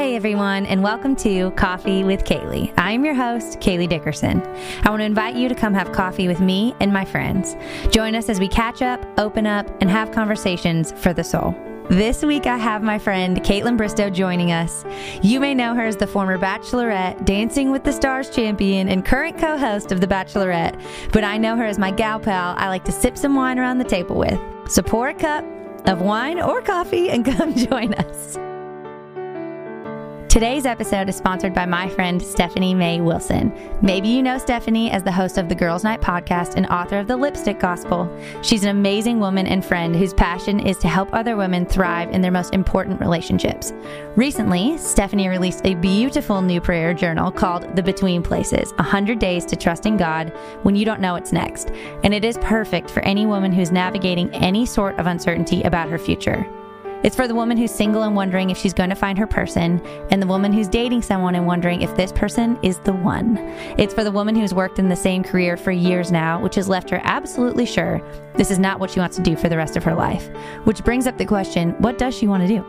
Hey everyone, and welcome to Coffee with Kailey. I am your host, Kailey Dickerson. I want to invite you to come have coffee with me and my friends. Join us as we catch up, open up, and have conversations for the soul. This week, I have my friend Kaitlyn Bristowe joining us. You may know her as the former Bachelorette, Dancing with the Stars champion, and current co host of The Bachelorette, but I know her as my gal pal I like to sip some wine around the table with. So pour a cup of wine or coffee and come join us. Today's episode is sponsored by my friend Stephanie May Wilson. Maybe you know Stephanie as the host of the Girls Night podcast and author of The Lipstick Gospel. She's an amazing woman and friend whose passion is to help other women thrive in their most important relationships. Recently, Stephanie released a beautiful new prayer journal called The Between Places 100 Days to Trusting God When You Don't Know What's Next. And it is perfect for any woman who's navigating any sort of uncertainty about her future. It's for the woman who's single and wondering if she's going to find her person, and the woman who's dating someone and wondering if this person is the one. It's for the woman who's worked in the same career for years now, which has left her absolutely sure this is not what she wants to do for the rest of her life. Which brings up the question what does she want to do?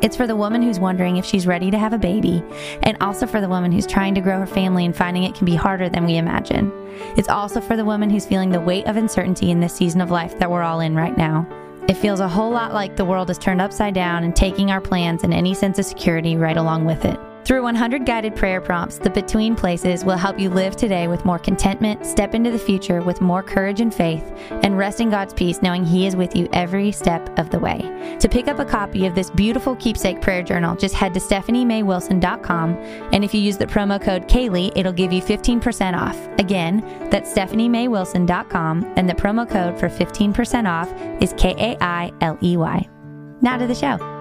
It's for the woman who's wondering if she's ready to have a baby, and also for the woman who's trying to grow her family and finding it can be harder than we imagine. It's also for the woman who's feeling the weight of uncertainty in this season of life that we're all in right now. It feels a whole lot like the world is turned upside down and taking our plans and any sense of security right along with it. Through 100 guided prayer prompts, the Between Places will help you live today with more contentment, step into the future with more courage and faith, and rest in God's peace knowing He is with you every step of the way. To pick up a copy of this beautiful keepsake prayer journal, just head to stephaniemaywilson.com, and if you use the promo code Kailey, it'll give you 15% off. Again, that's stephaniemaywilson.com, and the promo code for 15% off is K A I L E Y. Now to the show.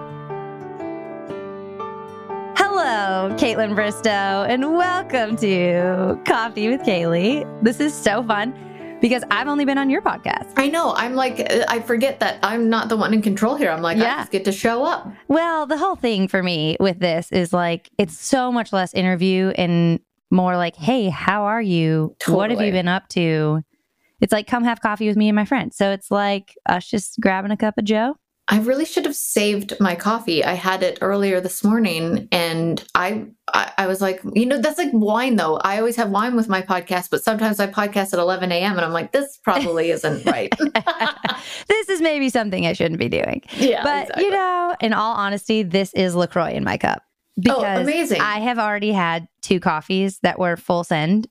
Hello, Bristowe, and welcome to Coffee with Kailey. This is so fun because I've only been on your podcast. I know. I'm like, I forget that I'm not the one in control here. I'm like, yeah. I just get to show up. Well, the whole thing for me with this is like, it's so much less interview and more like, hey, how are you? Totally. What have you been up to? It's like, come have coffee with me and my friends. So it's like us just grabbing a cup of Joe I really should have saved my coffee. I had it earlier this morning and I, I, I was like, you know, that's like wine though. I always have wine with my podcast, but sometimes I podcast at 11 a.m. and I'm like, this probably isn't right. this is maybe something I shouldn't be doing. Yeah. But, exactly. you know, in all honesty, this is LaCroix in my cup. Oh, because oh, amazing. I have already had two coffees that were full send,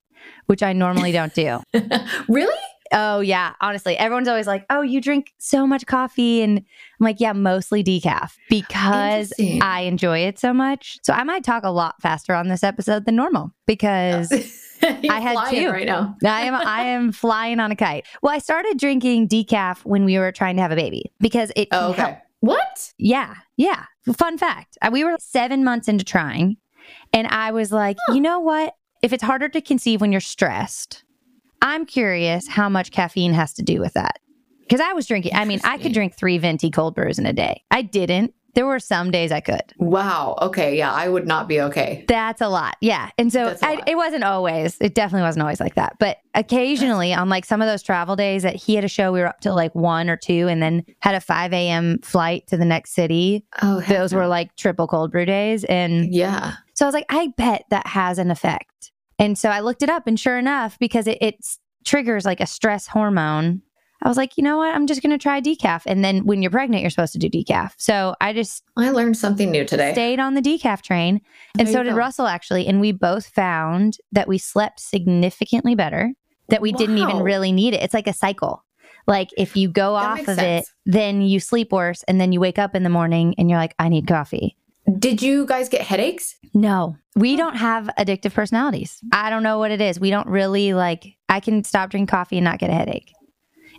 which I normally don't do. really? Oh yeah, honestly, everyone's always like, "Oh, you drink so much coffee," and I'm like, "Yeah, mostly decaf because I enjoy it so much." So I might talk a lot faster on this episode than normal because I had two right now. I am I am flying on a kite. Well, I started drinking decaf when we were trying to have a baby because it. Oh, okay. Help. What? Yeah, yeah. Fun fact: uh, we were seven months into trying, and I was like, huh. you know what? If it's harder to conceive when you're stressed I'm curious how much caffeine has to do with that. Because I was drinking, I mean, I could drink three venti cold brews in a day. I didn't. There were some days I could. Wow. Okay. Yeah. I would not be okay. That's a lot. Yeah. And so I, it wasn't always, it definitely wasn't always like that. But occasionally on like some of those travel days that he had a show, we were up to like one or two and then had a 5 a.m. flight to the next city. Oh, those were like triple cold brew days. And yeah. So I was like, I bet that has an effect. And so I looked it up, and sure enough, because it, it triggers like a stress hormone, I was like, you know what? I'm just going to try decaf. And then when you're pregnant, you're supposed to do decaf. So I just I learned something new today. Stayed on the decaf train, and so did go. Russell actually. And we both found that we slept significantly better. That we wow. didn't even really need it. It's like a cycle. Like if you go that off of sense. it, then you sleep worse, and then you wake up in the morning and you're like, I need coffee. Did you guys get headaches? No, we don't have addictive personalities. I don't know what it is. We don't really like, I can stop drinking coffee and not get a headache.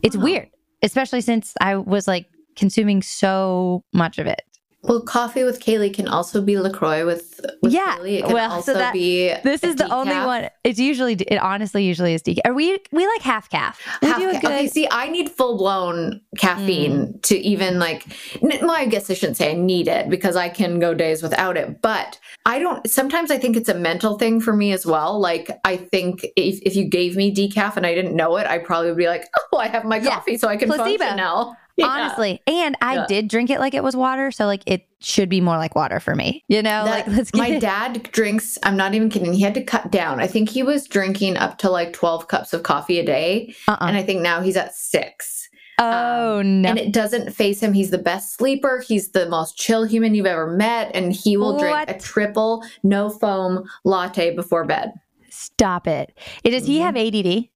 It's weird, especially since I was like consuming so much of it. Well, coffee with Kailey can also be Lacroix with, with yeah. Kailey. It can well, also so that, be this is the only one. It's usually it honestly usually is decaf. Are we we like half calf? We half do ca- good... Okay, see, I need full blown caffeine mm. to even like. Well, I guess I shouldn't say I need it because I can go days without it. But I don't. Sometimes I think it's a mental thing for me as well. Like I think if if you gave me decaf and I didn't know it, I probably would be like, oh, I have my coffee, yeah. so I can Placebo. function now. Yeah. Honestly. And I Yeah. did drink it like it was water. So, like, it should be more like water for me. You know, That- like, let's get my it. dad drinks, I'm not even kidding, he had to cut down. I think he was drinking up to like 12 cups of coffee a day. Uh-uh. And I think now he's at six. oh, um, no. And it doesn't phase him. He's the best sleeper. He's the most chill human you've ever met. And he will drink a triple no foam latte before bed. Stop it. It Does he have mm-hmm. ADD?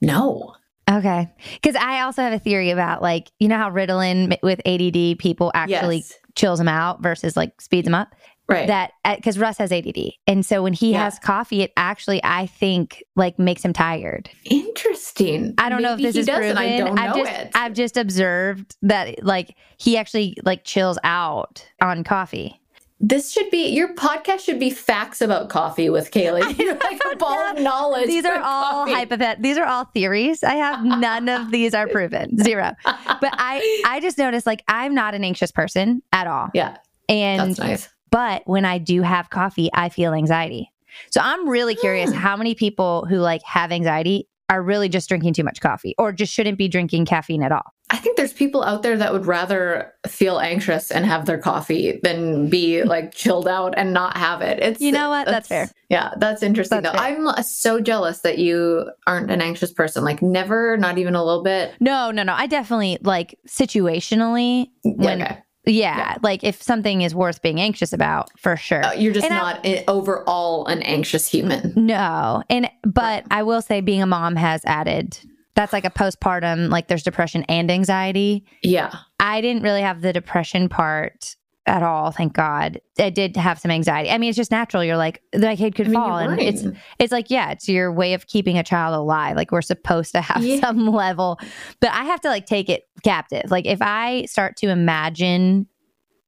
No. Okay. Because I also have a theory about, like, you know how Ritalin with ADD people actually Yes. chills them out versus like speeds them up? Right. that uh, because Russ has ADD, and so when he Yeah. has coffee, it actually I think like makes him tired. Interesting. I don't know if this is proven. and I don't I've know just it. I've just observed that like he actually like chills out on coffee. This should be your podcast should be facts about coffee with Kailey. You're like a ball of knowledge. These are all coffee. hypothet. These are all theories. I have none of these are proven. Zero. But I I just noticed like I'm not an anxious person at all. Yeah, And that's nice. But when I do have coffee, I feel anxiety. So I'm really curious how many people who like have anxiety are really just drinking too much coffee or just shouldn't be drinking caffeine at all. I think there's people out there that would rather feel anxious and have their coffee than be like chilled out and not have it. It's You know what? That's fair. Yeah, that's interesting That's though. fair. I'm so jealous that you aren't an anxious person. Like never, not even a little bit. No, no, no. I definitely like situationally when okay. Yeah, Yeah. like if something is worth being anxious about, for sure. Uh, you're just And not i- overall an anxious human. No. And but I will say being a mom has added that's like a postpartum like there's depression and anxiety. Yeah. I didn't really have the depression part at all, thank God. I did have some anxiety. I mean, it's just natural. You're like that kid could I mean, fall and it's right. it's like, yeah, it's your way of keeping a child alive. Like we're supposed to have Yeah. some level. But I have to like take it captive. Like if I start to imagine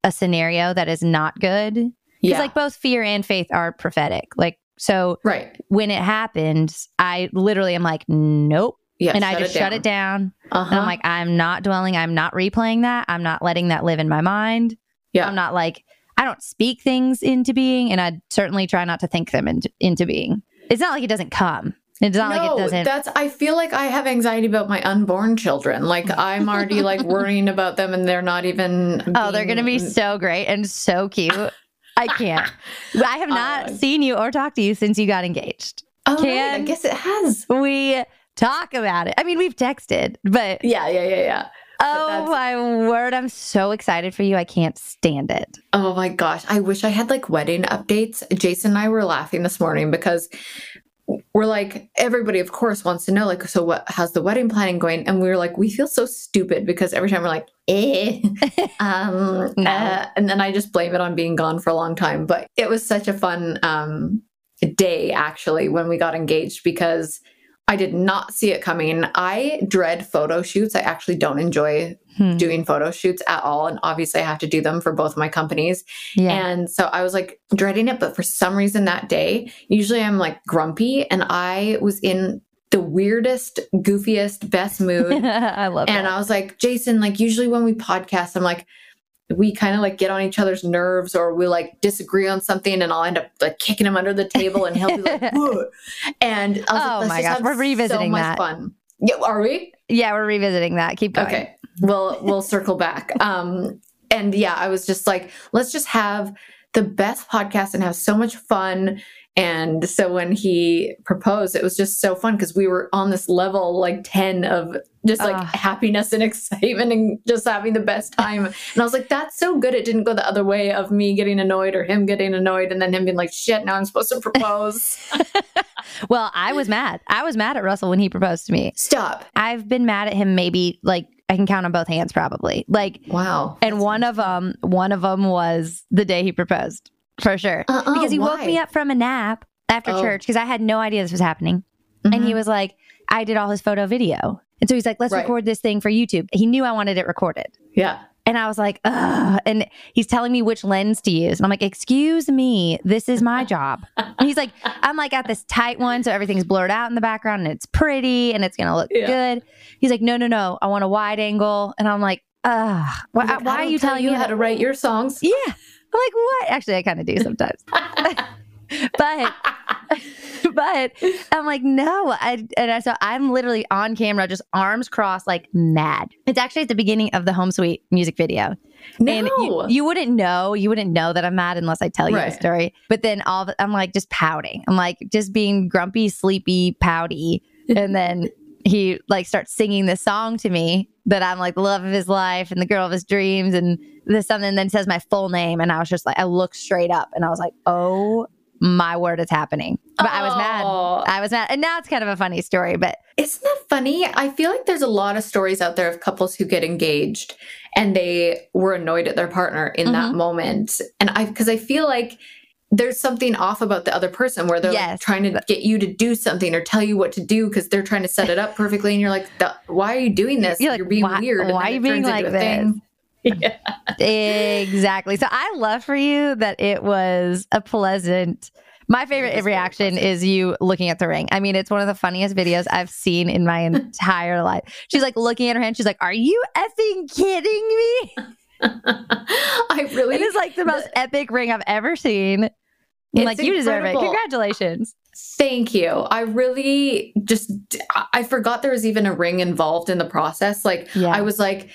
a scenario that is not good, because yeah. like both fear and faith are prophetic. Like so right. when it happens, I literally am like, nope. Yeah. and I just shut it down. Uh-huh. And I'm like, I'm not dwelling, I'm not replaying that. I'm not letting that live in my mind. Yeah. I'm not like, I don't speak things into being, and I certainly try not to think them into, into being. It's not like it doesn't come. It's not like it doesn't. That's I feel like I have anxiety about my unborn children. Like I'm already like worrying about them and they're not even oh, they're going to be so great and so cute. I can't. I have not Uh, seen you or talked to you since you got engaged. Oh, right. I guess it has. We talk about it. I mean, we've texted, but Yeah, yeah, yeah, yeah. Oh my word, I'm so excited for you. I can't stand it. Oh my gosh. I wish I had like wedding updates. Jason and I were laughing this morning because we're like, everybody, of course, wants to know, like, so what, how's the wedding planning going? And we were like, we feel so stupid because every time we're like, eh, um, No. uh, and then I just blame it on being gone for a long time. But it was such a fun um, day, actually, when we got engaged because I did not see it coming. I dread photo shoots. I actually don't enjoy Hmm. doing photo shoots at all. And obviously, I have to do them for both my companies. Yeah. And so I was like dreading it. But for some reason that day, usually I'm like grumpy. And I was in the weirdest, goofiest, best mood. I love it. and that. I was like, Jason, like usually when we podcast, I'm like, we kind of like get on each other's nerves or we like disagree on something and I'll end up like kicking him under the table and he'll be like, "What?" and I was Oh like, my gosh, we're so revisiting much that. fun. Yeah, are we? yeah, we're revisiting that. Keep going. Okay. We'll we'll circle back. Um and yeah, I was just like, let's just have the best podcast and have so much fun. And so when he proposed, it was just so fun because we were on this level like 10 of just like Ugh. happiness and excitement and just having the best time. And I was like, that's so good. It didn't go the other way of me getting annoyed or him getting annoyed and then him being like, shit, now I'm supposed to propose. Well, I was mad. I was mad at Russell when he proposed to me. Stop. I've been mad at him maybe like I can count on both hands probably. Like Wow. and one of them one of them was the day he proposed. For sure. Uh-uh, because he woke me up from a nap after Oh. church because I had no idea this was happening. And he Mhm. was like, I did all his photo video. And so he's like, let's Right. record this thing for YouTube. He knew I wanted it recorded. yeah. And I was like, ugh. And he's telling me which lens to use. And I'm like, excuse me, this is my job. And he's like, I'm like at this tight one. So everything's blurred out in the background and it's pretty and it's going to look Yeah. good. He's like, no, no, no. I want a wide angle. And I'm like, ugh. Why, Like, why are you tell telling you me how to write your songs? Yeah. I'm like, what? Actually, I kind of do sometimes. but but I'm like, no. I, and I, so I'm literally on camera, just arms crossed, like mad. It's actually at the beginning of the Home Sweet music video. No. And you, you wouldn't know, you wouldn't know that I'm mad unless I tell you Right. the story. But then all of, I'm like just pouting. I'm like just being grumpy, sleepy, pouty. And then he like starts singing this song to me that I'm like the love of his life and the girl of his dreams and this something and then says my full name. And I was just like, I looked straight up and I was like, oh my word, it's happening. But I was mad. Oh. I was mad. And now it's kind of a funny story, but Isn't that funny? I feel like there's a lot of stories out there of couples who get engaged and they were annoyed at their partner in Mm-hmm. that moment. And I, because I feel like there's something off about the other person where they're like trying to get you to do something or tell you what to do because they're trying to set it up perfectly. And you're like, why are you doing this? You're like, being why- weird. Why are you it being like into a thing. Yeah. exactly. So I love for you that it was a pleasant. My favorite It was very reaction is you looking at the ring. I mean, it's one of the funniest videos I've seen in my entire life. She's like looking at her hand. She's like, "Are you effing kidding me?" I really It is like the most epic ring I've ever seen. Like, you deserve it. Congratulations. Thank you. I really just I- I forgot there was even a ring involved in the process. Like Yeah. I was like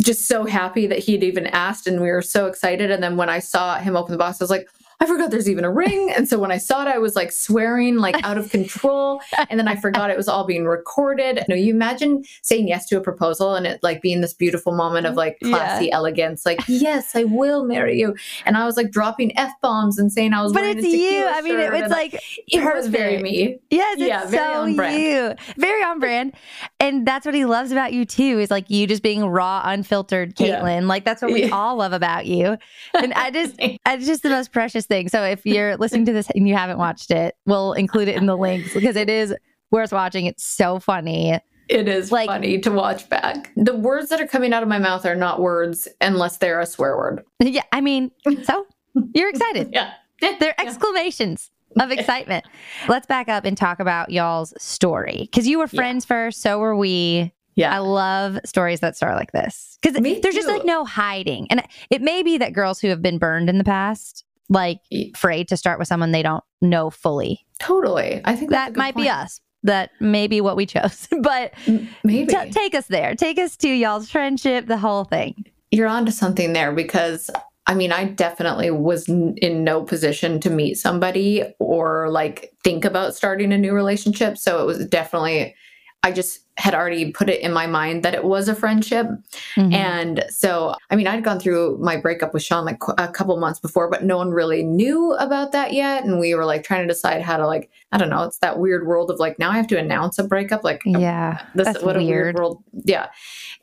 just so happy that he'd even asked and we were so excited. And then when I saw him open the box I was like I forgot there's even a ring. And so when I saw it, I was like swearing like out of control. And then I forgot it was all being recorded. No, you imagine saying yes to a proposal and it like being this beautiful moment of like classy elegance, like, yes, I will marry you. And I was like dropping F bombs and saying I was But it's you. I mean, it, it's like it was very me. Yes, it's Yeah, very so on brand. you. Very on brand. And that's what he loves about you too, is like you just being raw, unfiltered Yeah. Kaitlyn. Like that's what we Yeah. all love about you. And I just it's just the most precious thing. So if you're listening to this and you haven't watched it, we'll include it in the links because it is worth watching. It's so funny. It is Like- funny to watch back. The words that are coming out of my mouth are not words unless they're a swear word. Yeah, I mean, so you're excited. Yeah. They're exclamations of excitement. Let's back up and talk about y'all's story. Because you were Yeah. friends first, so were we. Yeah. I love stories that start like this because there's just like no hiding. And it may be that girls who have been burned in the past, like afraid to start with someone they don't know fully. Totally. I think That might be us. That may be what we chose. but Maybe. t- take us there. Take us to y'all's friendship, the whole thing. You're onto something there because I mean, I definitely was n- in no position to meet somebody or like think about starting a new relationship. So it was definitely, I just had already put it in my mind that it was a friendship. Mhm. And so, I mean, I'd gone through my breakup with Sean like a couple months before, but no one really knew about that yet. And we were like trying to decide how to like, I don't know, it's that weird world of like, now I have to announce a breakup. Like, yeah. this that's what a weird weird. world. Yeah.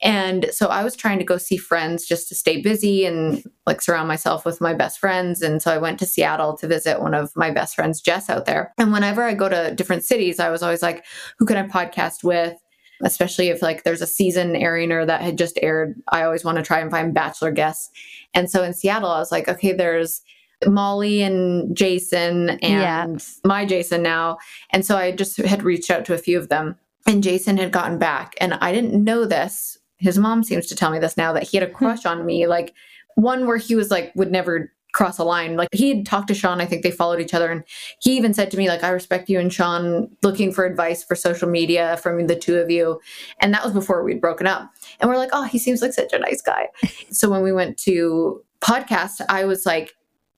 And so I was trying to go see friends just to stay busy and like surround myself with my best friends. And so I went to Seattle to visit one of my best friends, Jess, out there. And whenever I go to different cities, I was always like, who can I podcast with? Especially if like there's a season airing or that had just aired, I always want to try and find bachelor guests. And so in Seattle, I was like, okay, there's Molly and Jason and Yeah. my Jason now. And so I just had reached out to a few of them and Jason had gotten back. And I didn't know this. His mom seems to tell me this now that he had a hmm. crush on me, like one where he was like, would never cross a line. Like he had talked to Sean, I think they followed each other. And he even said to me, like, I respect you and Sean looking for advice for social media from the two of you. And that was before we'd broken up. And we're like, oh, he seems like such a nice guy. so when we went to podcast, I was like,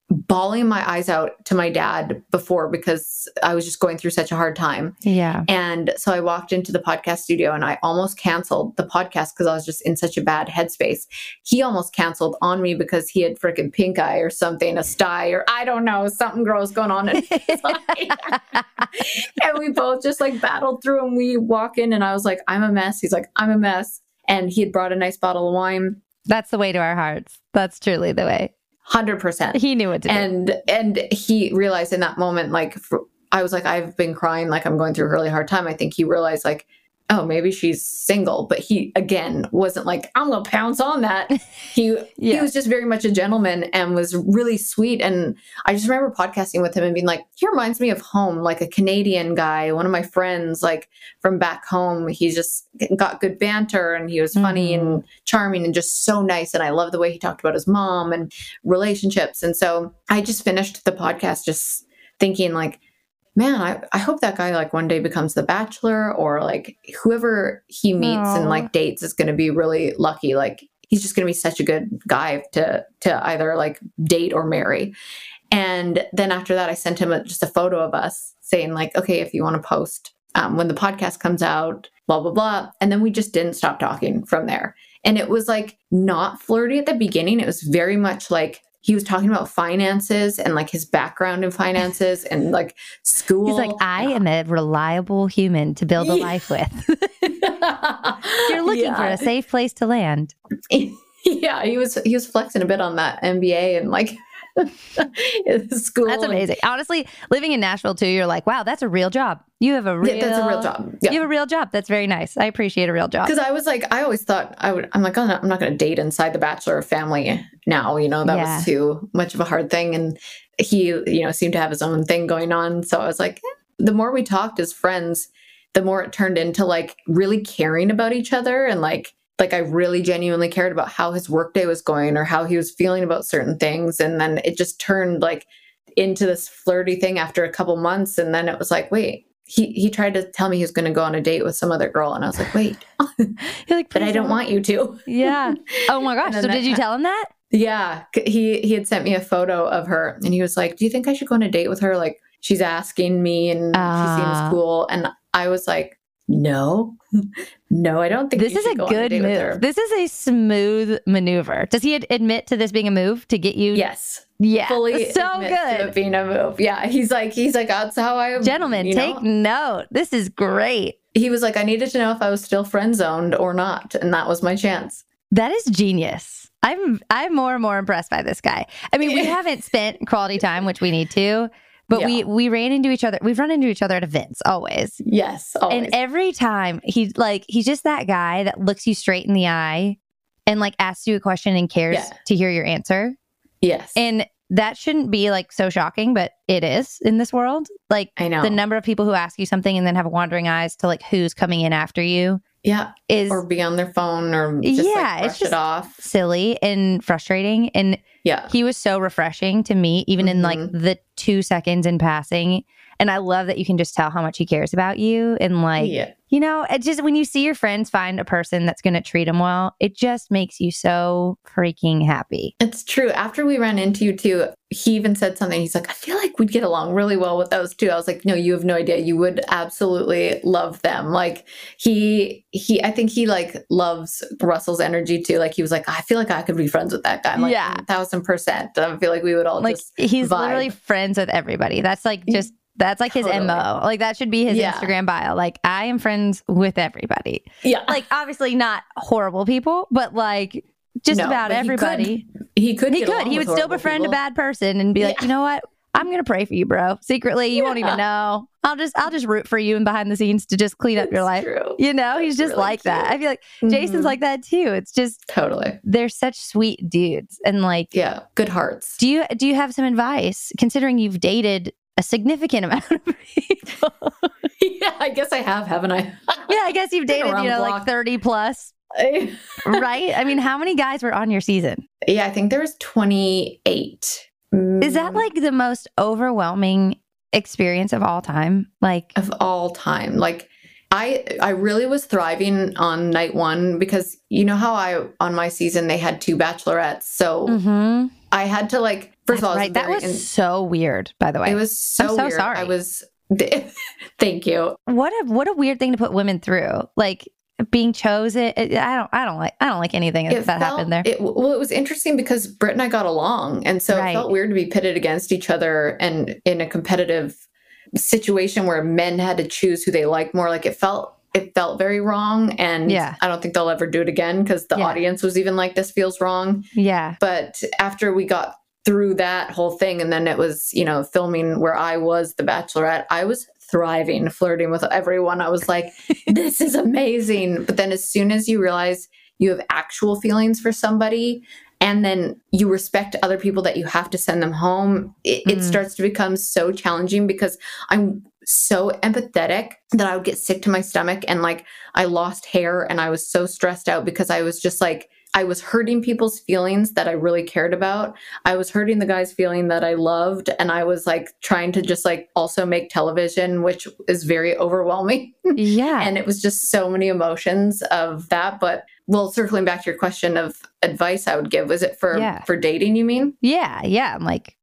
bawling my eyes out to my dad before because I was just going through such a hard time. Yeah. And so I walked into the podcast studio and I almost canceled the podcast because I was just in such a bad headspace. He almost canceled on me because he had freaking pink eye or something, a sty, or I don't know, something gross going on. in his and we both just like battled through and we walk in and I was like, I'm a mess. He's like, I'm a mess. And he had brought a nice bottle of wine. That's the way to our hearts. That's truly the way. 100%. He knew what to do. and and he realized in that moment like for, i was like i've been crying like i'm going through a really hard time i think he realized like oh maybe she's single but he again wasn't like i'm gonna pounce on that. He he was just very much a gentleman and was really sweet. And i just remember podcasting with him and being like he reminds me of home like a canadian guy one of my friends like from back home. He just got good banter and he was funny Mhm. and charming and just so nice. And i love the way he talked about his mom and relationships. And so I just finished the podcast just thinking like man, I, I hope that guy like one day becomes the bachelor or like whoever he meets and like dates is going to be really lucky. Like he's just going to be such a good guy to to either like date or marry. And then after that, I sent him a, just a photo of us saying like, okay, if you want to post um, when the podcast comes out, blah blah blah. And then we just didn't stop talking from there. And it was like not flirty at the beginning. It was very much like he was talking about finances and like his background in finances and like school. He's like, I am a reliable human to build a life with. You're looking for a safe place to land. yeah, he was he was flexing a bit on that MBA and like school. That's amazing. Honestly, living in Nashville too, you're like, wow, that's a real job. You have a real, Yeah, that's a real job. Yeah. You have a real job. That's very nice. I appreciate a real job. Because I was like, I always thought I would. I'm like, oh, no, I'm not going to date inside the bachelor family now. You know, that Yeah. was too much of a hard thing. And he, you know, seemed to have his own thing going on. So I was like, eh. the more we talked as friends, the more it turned into like really caring about each other and like like I really genuinely cared about how his workday was going or how he was feeling about certain things. And then it just turned like into this flirty thing after a couple months. And then it was like, wait, he he tried to tell me he was going to go on a date with some other girl, and I was like, wait, You're like, but I don't want you to. Yeah. Oh my gosh. So did you tell him that? Yeah, he he had sent me a photo of her, and he was like, "Do you think I should go on a date with her? Like, she's asking me, and Ah. she seems cool." And I was like, "No, no, I don't think This is a go good her." move. This is a smooth maneuver. Does he ad- admit to this being a move to get you? yes, Yeah. fully so admits to it good. being a move. Yeah, he's like, he's like, that's how I, Gentlemen, you take note. This is great. He was like, I needed to know if I was still friend zoned or not, and that was my chance. That is genius. I'm I'm more and more impressed by this guy. I mean, we haven't spent quality time, which we need to, but we Yeah. we ran into each other. We've run into each other at events always. Yes, always. And every time he's like he's just that guy that looks you straight in the eye and like asks you a question and cares Yeah. to hear your answer. yes, And that shouldn't be like so shocking, but it is in this world. Like I know. the number of people who ask you something and then have wandering eyes to like who's coming in after you yeah, is or be on their phone or just Yeah, like it's just- it off. silly and frustrating. And Yeah, he was so refreshing to me, even in like Mhm. the two seconds in passing. And I love that you can just tell how much he cares about you. And like, yeah. you know, it just when you see your friends find a person that's going to treat them well, it just makes you so freaking happy. It's true. After we ran into you too, he even said something. He's like, I feel like we'd get along really well with those two. I was like, no, you have no idea. You would absolutely love them. Like he he I think he like loves Russell's energy too. Like he was like, I feel like I could be friends with that guy. I'm like, Yeah. thousand percent. I feel like we would all Like just he's vibe. literally friends with everybody. That's like just that's like his Totally. MO. Like that should be his Yeah. Instagram bio. Like I am friends with everybody. Yeah. Like obviously not horrible people, but like just No, about but he could everybody. he could He could. He would still befriend a bad person and be like, you know what? I'm gonna pray for you, bro. Secretly, you won't even know. I'll just I'll just root for you and behind the scenes to just clean up your life. True. You know, he's just really like that. I feel like Jason's Mhm. like that too. It's just totally. they're such sweet dudes. And like, Yeah. Good hearts. do you do you have some advice considering you've dated a significant amount of people? yeah, I guess I have, haven't I? yeah, I guess you've dated, you know, the like 30 plus, right? I mean, how many guys were on your season? yeah, I think there was 28. Is that Mm, like the most overwhelming experience of all time? Like, of all time like i i really was thriving on night one because you know how i on my season they had two bachelorettes so mhm. i had to like first of all was. That was in- so weird, by the way. it was so, I'm so weird sorry. i was thank you what a what a weird thing to put women through. Like being chosen. I don't I don't like I don't like anything that felt, happened there. It, well, it was interesting because Britt and I got along, and so Right. it felt weird to be pitted against each other and in a competitive situation where men had to choose who they liked more. Like it felt, it felt very wrong, and Yeah. I don't think they'll ever do it again because the Yeah. audience was even like, "This feels wrong." yeah. But after we got through that whole thing, and then it was, you know, filming where I was the Bachelorette, I was thriving, flirting with everyone. I was like, this is amazing. But then as soon as you realize you have actual feelings for somebody, and then you respect other people that you have to send them home, it, it Mm. starts to become so challenging because I'm so empathetic that I would get sick to my stomach and like I lost hair and I was so stressed out because I was just like, I was hurting people's feelings that I really cared about. I was hurting the guy's feeling that I loved. And I was like trying to just like also make television, which is very overwhelming. Yeah. and it was just so many emotions of that. But well, circling back to your question of advice I would give, was it for Yeah. for dating, you mean? yeah. Yeah. I'm like,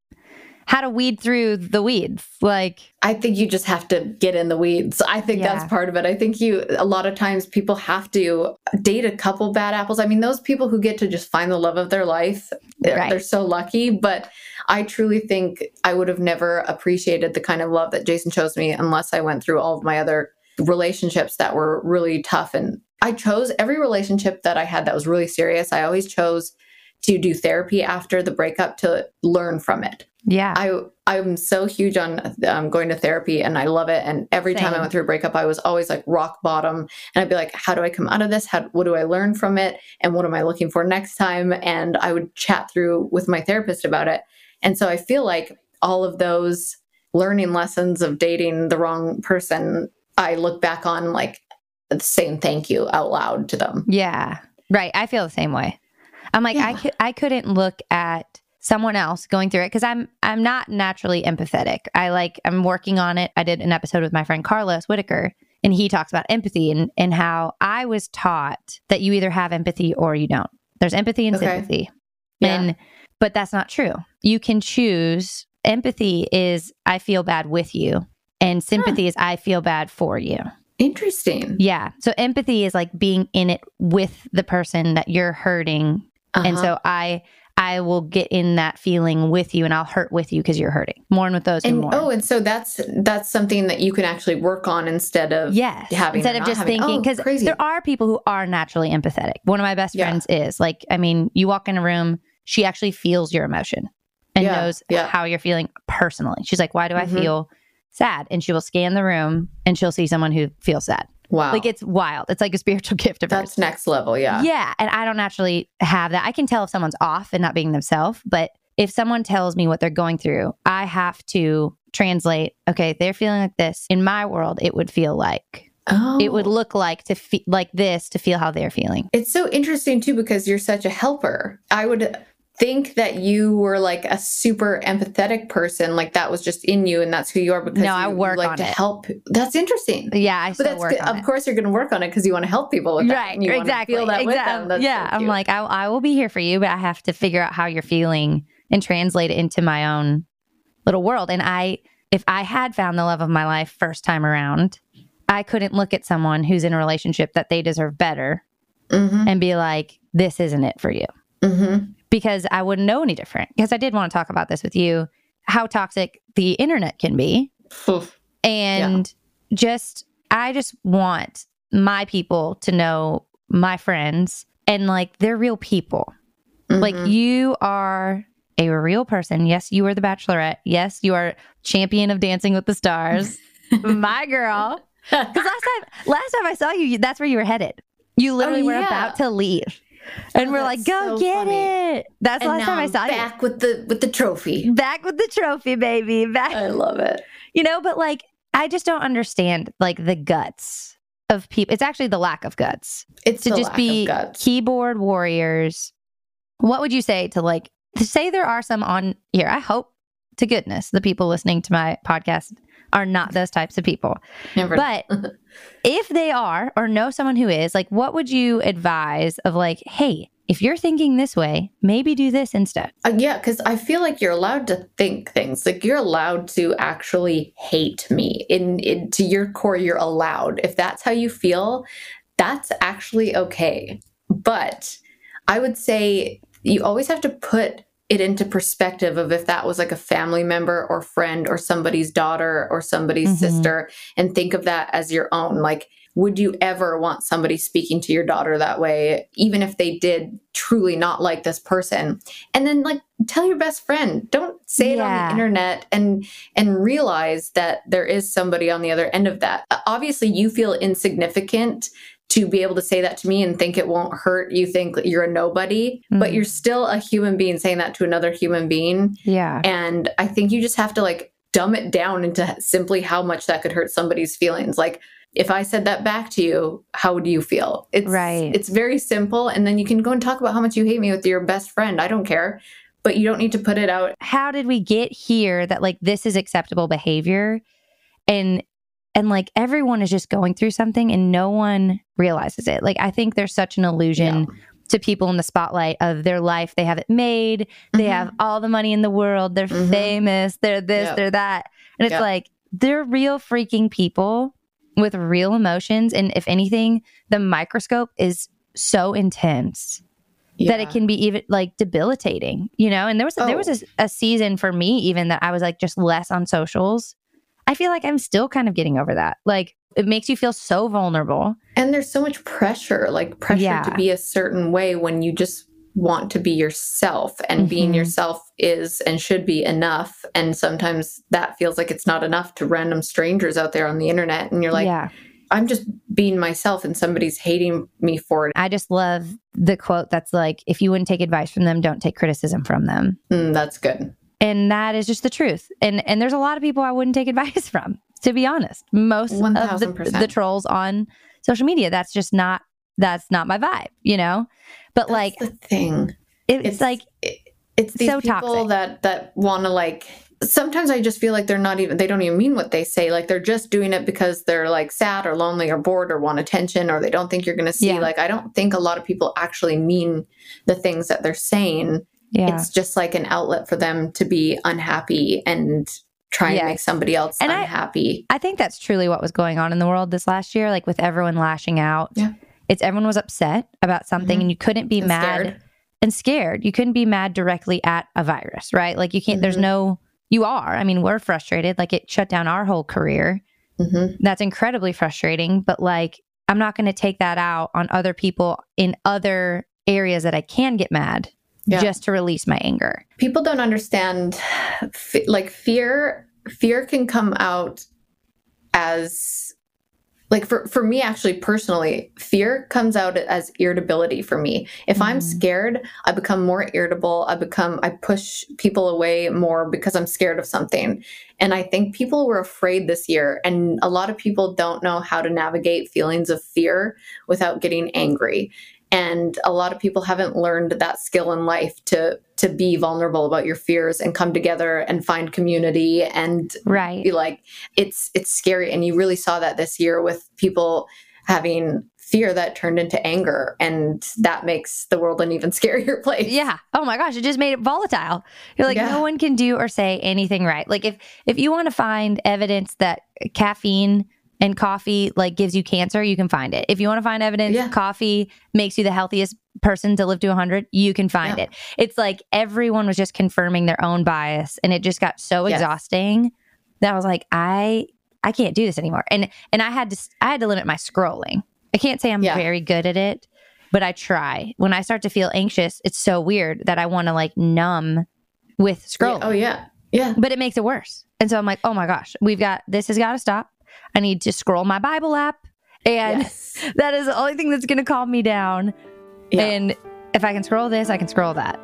how to weed through the weeds. Like, I think you just have to get in the weeds. I think Yeah. that's part of it. I think you, a lot of times, people have to date a couple bad apples. I mean, those people who get to just find the love of their life, they're, Right. they're so lucky. But I truly think I would have never appreciated the kind of love that Jason chose me unless I went through all of my other relationships that were really tough. And I chose every relationship that I had that was really serious. I always chose to do therapy after the breakup to learn from it. Yeah. I I'm so huge on um, going to therapy and I love it. And every time I went through a breakup, I was always like rock bottom, and I'd be like, "How do I come out of this? How what do I learn from it? And what am I looking for next time?" And I would chat through with my therapist about it. And so I feel like all of those learning lessons of dating the wrong person, I look back on like saying thank you out loud to them. Yeah. Right. I feel the same way. I'm like I Yeah. could I couldn't look at someone else going through it because I'm I'm not naturally empathetic. I like I'm working on it. I did an episode with my friend Carlos Whittaker and he talks about empathy and and how I was taught that you either have empathy or you don't. There's empathy and Okay. sympathy. Yeah. And but that's not true. You can choose empathy is I feel bad with you and sympathy is I feel bad for you. Interesting. Yeah. So empathy is like being in it with the person that you're hurting. And Uh-huh. so I I will get in that feeling with you and I'll hurt with you because you're hurting. Mourn with those and mourn. oh, and so that's that's something that you can actually work on instead of yes. having Instead of just having. thinking, Oh, because crazy. there are people who are naturally empathetic. One of my best Yeah. friends is like, I mean, you walk in a room, she actually feels your emotion and Yeah, knows yeah. how you're feeling personally. She's like, why do I Mhm. feel sad? And she will scan the room and she'll see someone who feels sad. Wow, Like it's wild. It's like a spiritual gift of hers. that's next level. Yeah. Yeah. And I don't naturally have that. I can tell if someone's off and not being themselves, but if someone tells me what they're going through, I have to translate, okay, they're feeling like this. In my world, it would feel like, Oh, it would oh. look like to feel like this to feel how they're feeling. It's so interesting too because you're such a helper. I would think that you were like a super empathetic person, like that was just in you, and that's who you are. Because No, I you work like on to it. help. That's interesting. Yeah. I But still that's work good. Of it. course, you're going to work on it because you want to help people with that. Right. and you Exactly. Feel that with them. Yeah. so I'm like, I, I will be here for you, but I have to figure out how you're feeling and translate it into my own little world. And I, if I had found the love of my life first time around, I couldn't look at someone who's in a relationship that they deserve better Mhm, and be like, this isn't it for you. mhm. Because I wouldn't know any different. Because I did want to talk about this with you how toxic the internet can be. Oof. And just, I just want my people to know my friends and like they're real people. Like Mhm. you are a real person. Yes, you are the bachelorette. Yes, you are champion of dancing with the stars. my girl. Because last time, last time I saw you, that's where you were headed. You literally were yeah. about to leave, and Oh, we're like, "Go so get funny. it!" That's the last time I saw back with the with the trophy. Back with the trophy, baby. Back, I love it. you know. But like, I just don't understand like the guts of people. It's actually the lack of guts It's to the just lack be of guts. keyboard warriors. What would you say to like to say there are some on here? I hope to goodness the people listening to my podcast are not those types of people. Never But if they are or know someone who is, like what would you advise of like, hey, if you're thinking this way, maybe do this instead. Uh, yeah, because I feel like you're allowed to think things. Like you're allowed to actually hate me. In, in to your core, you're allowed. If that's how you feel, that's actually okay. But I would say you always have to put it into perspective of if that was like a family member or friend or somebody's daughter or somebody's Mhm. sister and think of that as your own. Like, would you ever want somebody speaking to your daughter that way, even if they did truly not like this person? And then like tell your best friend. Don't say it on the internet and and realize that there is somebody on the other end of that. Obviously, you feel insignificant to be able to say that to me and think it won't hurt. You think you're a nobody, but Mhm. you're still a human being saying that to another human being. Yeah. And I think you just have to like dumb it down into simply how much that could hurt somebody's feelings. Like if I said that back to you, how would you feel? It's Right. It's very simple, and then you can go and talk about how much you hate me with your best friend. I don't care, but you don't need to put it out. how did we get here that like this is acceptable behavior and and like everyone is just going through something and no one realizes it like i think there's such an illusion to people in the spotlight of their life they have it made they Mhm. have all the money in the world they're Mhm. famous they're this Yep. they're that and it's Yep. like they're real freaking people with real emotions and if anything the microscope is so intense that it can be even like debilitating, you know? And there was there was Oh. a, a season for me even that I was like just less on socials. I feel like I'm still kind of getting over that. Like it makes you feel so vulnerable. And there's so much pressure, like pressure Yeah. to be a certain way when you just want to be yourself and being Mhm. yourself is and should be enough. And sometimes that feels like it's not enough to random strangers out there on the internet. And you're like, yeah. I'm just being myself and somebody's hating me for it. I just love the quote that's like if you wouldn't take advice from them, don't take criticism from them. Mm, that's good. And that is just the truth. And and there's a lot of people I wouldn't take advice from, to be honest. Most of the, the trolls on social media, that's just not that's not my vibe, you know? But That's like the thing. it's, like it- it's these so people toxic. that that want to like sometimes i just feel like they're not even they don't even mean what they say like they're just doing it because they're like sad or lonely or bored or want attention or they don't think you're going to see Yeah. like i don't think a lot of people actually mean the things that they're saying yeah. it's just like an outlet for them to be unhappy and try and make somebody else And I- unhappy I think that's truly what was going on in the world this last year, like with everyone lashing out. Yeah. It's everyone was upset about something Mhm. and you couldn't be And mad scared. and scared. You couldn't be mad directly at a virus, right? Like you can't, there's Mhm. no, you are. I mean, we're frustrated. Like it shut down our whole career. Mhm. That's incredibly frustrating. But like, I'm not going to take that out on other people in other areas that I can get mad Yeah. just to release my anger. people don't understand f- like fear fear can come out as like for, for me actually personally fear comes out as irritability for me if i'm Mm. scared i become more irritable i become i push people away more because i'm scared of something and i think people were afraid this year and a lot of people don't know how to navigate feelings of fear without getting angry and a lot of people haven't learned that skill in life to to be vulnerable about your fears and come together and find community and Right. be like it's it's scary and you really saw that this year with people having fear that turned into anger and that makes the world an even scarier place Yeah. Oh my gosh, it just made it volatile. You're like Yeah. no one can do or say anything right. Like if if you want to find evidence that caffeine and coffee like gives you cancer, you can find it. If you want to find evidence Yeah. coffee makes you the healthiest person to live to 100, you can find Yeah. it. It's like everyone was just confirming their own bias and it just got so Yes. exhausting that I was like I I can't do this anymore. And and I had to I had to limit my scrolling. I can't say I'm Yeah. very good at it, but I try. When I start to feel anxious, it's so weird that I want to like numb with scrolling. oh yeah yeah But it makes it worse. And so I'm like, oh my gosh, we've got this has got to stop. I need to scroll my Bible app. And yes. that is the only thing that's going to calm me down. Yeah. And if I can scroll this, I can scroll that.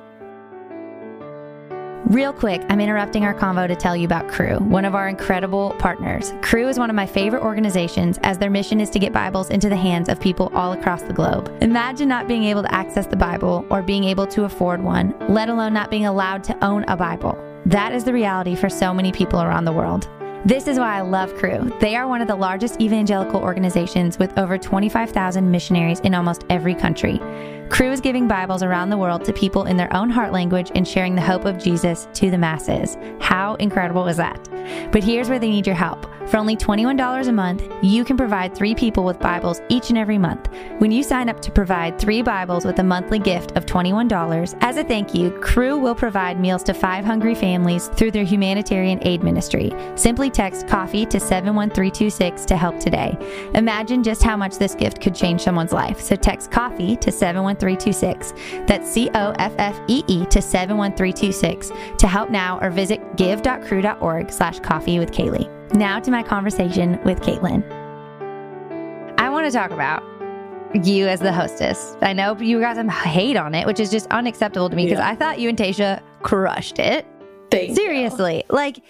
Real quick, I'm interrupting our convo to tell you about Cru, one of our incredible partners. Cru is one of my favorite organizations as their mission is to get Bibles into the hands of people all across the globe. Imagine not being able to access the Bible or being able to afford one, let alone not being allowed to own a Bible. That is the reality for so many people around the world. This is why I love Cru. They are one of the largest evangelical organizations with over 25,000 missionaries in almost every country. Cru is giving Bibles around the world to people in their own heart language and sharing the hope of Jesus to the masses. How incredible is that? But here's where they need your help. For only $21 a month, you can provide three people with Bibles each and every month. When you sign up to provide three Bibles with a monthly gift of $21, as a thank you, Cru will provide meals to five hungry families through their humanitarian aid ministry. Simply text coffee to 71326 to help today. Imagine just how much this gift could change someone's life. So text coffee to 71326. That's C O F F E E to 71326 to help now or visit give.cru.org slash coffee with Kailey. Now to my conversation with Kaitlyn. I want to talk about you as the hostess. I know you got some hate on it, which is just unacceptable to me because Yeah. I thought you and Tayshia crushed it. Thank you. Seriously. Like,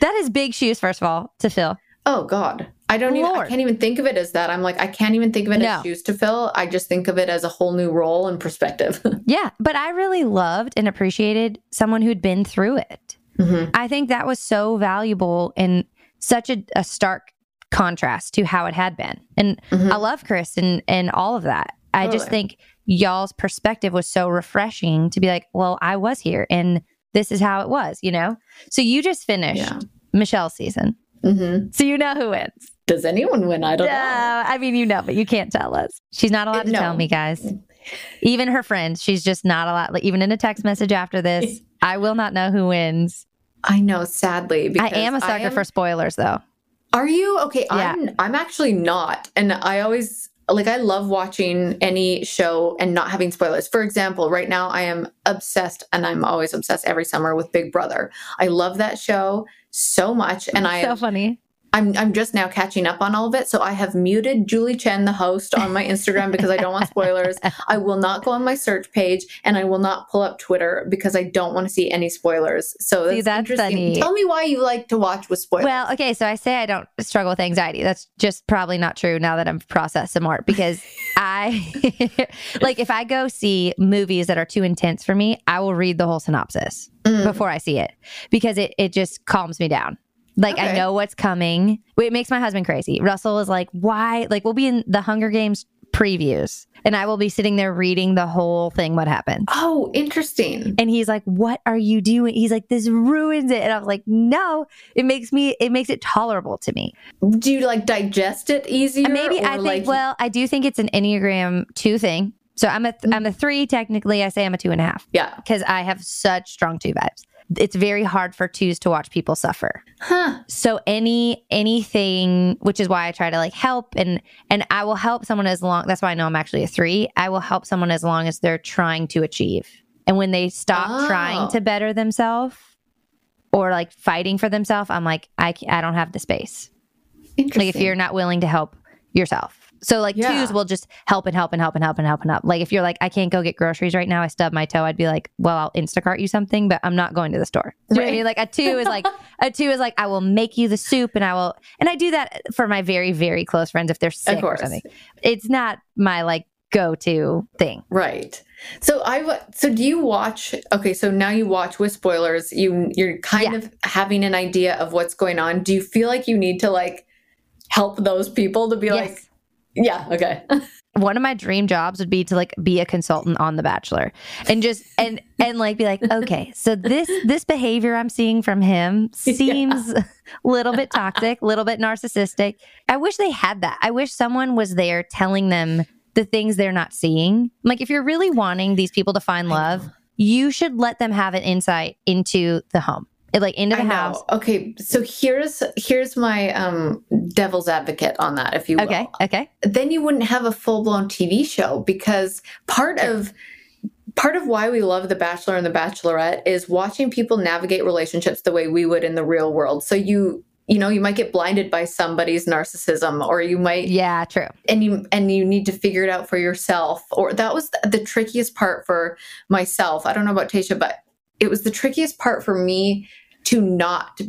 that is big shoes, first of all, to fill. Oh God. I don't even, I can't even think of it as that. I'm like, I can't even think of it No. as shoes to fill. I just think of it as a whole new role and perspective. Yeah, but I really loved and appreciated someone who'd been through it. Mhm. I think that was so valuable and such a, a stark contrast to how it had been. And Mhm. I love Chris and and all of that. I just think y'all's perspective was so refreshing to be like, well, I was here and this is how it was, you know? So you just finished Yeah. Michelle's season. hmm So you know who wins. Does anyone win? I don't No, know. I mean, you know, but you can't tell us. She's not allowed to No. tell me, guys. Even her friends, she's just not allowed. Like, even in a text message after this, I will not know who wins. I know, sadly. I am a sucker am- for spoilers, though. Are you okay? Yeah. I'm. I'm actually not, and I always like. I love watching any show and not having spoilers. For example, right now I am obsessed, and I'm always obsessed every summer with Big Brother. I love that show so much, and I so funny. I'm I'm just now catching up on all of it. So I have muted Julie Chen, the host, on my Instagram because I don't want spoilers. I will not go on my search page and I will not pull up Twitter because I don't want to see any spoilers. So See, that's, that's interesting. funny. Tell me why you like to watch with spoilers. Well, okay, so I say I don't struggle with anxiety. That's just probably not true now that I've processed some more because I like if I go see movies that are too intense for me, I will read the whole synopsis Mm. before I see it because it it just calms me down. Like I know what's coming. It makes my husband crazy. Russell is like, "Why?" Like we'll be in the Hunger Games previews and I will be sitting there reading the whole thing what happened. oh, interesting. And he's like, "What are you doing?" He's like, "This ruins it." And I was like, "No, it makes me it makes it tolerable to me." Do you like digest it easier? And maybe I think like, well, I do think it's an Enneagram 2 thing. So I'm a th- mm. I'm a 3 technically. I say I'm a two and a half yeah. because I have such strong 2 vibes. It's very hard for 2s to watch people suffer. Huh. so any anything which is why i try to like help and and i will help someone as long that's why i know i'm actually a three i will help someone as long as they're trying to achieve and when they stop Oh. trying to better themselves or like fighting for themselves i'm like i i don't have the space Interesting. like if you're not willing to help yourself so like Yeah. twos will just help and help and help and help and help and help like if you're like i can't go get groceries right now i stub my toe i'd be like well i'll instacart you something but i'm not going to the store you I Right. mean? like a two is like a two is like i will make you the soup and i will and i do that for my very very close friends if they're sick or something it's not my like go-to thing Right. So I so do you watch okay, so now you watch with spoilers. You you're kind Yeah. of having an idea of what's going on. Do you feel like you need to like help those people to be like yes yeah, okay. one of my dream jobs would be to like be a consultant on the bachelor and just and and like be like okay so this this behavior i'm seeing from him seems a little bit toxic a little bit narcissistic. I wish they had that. I wish someone was there telling them the things they're not seeing. Like if you're really wanting these people to find love you should let them have an insight into the home like into the I know. house. Okay, so here's here's my um devil's advocate on that if you will. okay. Okay then you wouldn't have a full-blown TV show because part of part of why we love the bachelor and the bachelorette is watching people navigate relationships the way we would in the real world. So you you know you might get blinded by somebody's narcissism or you might yeah true. and you and you need to figure it out for yourself. Or that was the, the trickiest part for myself. I don't know about Tayshia but it was the trickiest part for me to not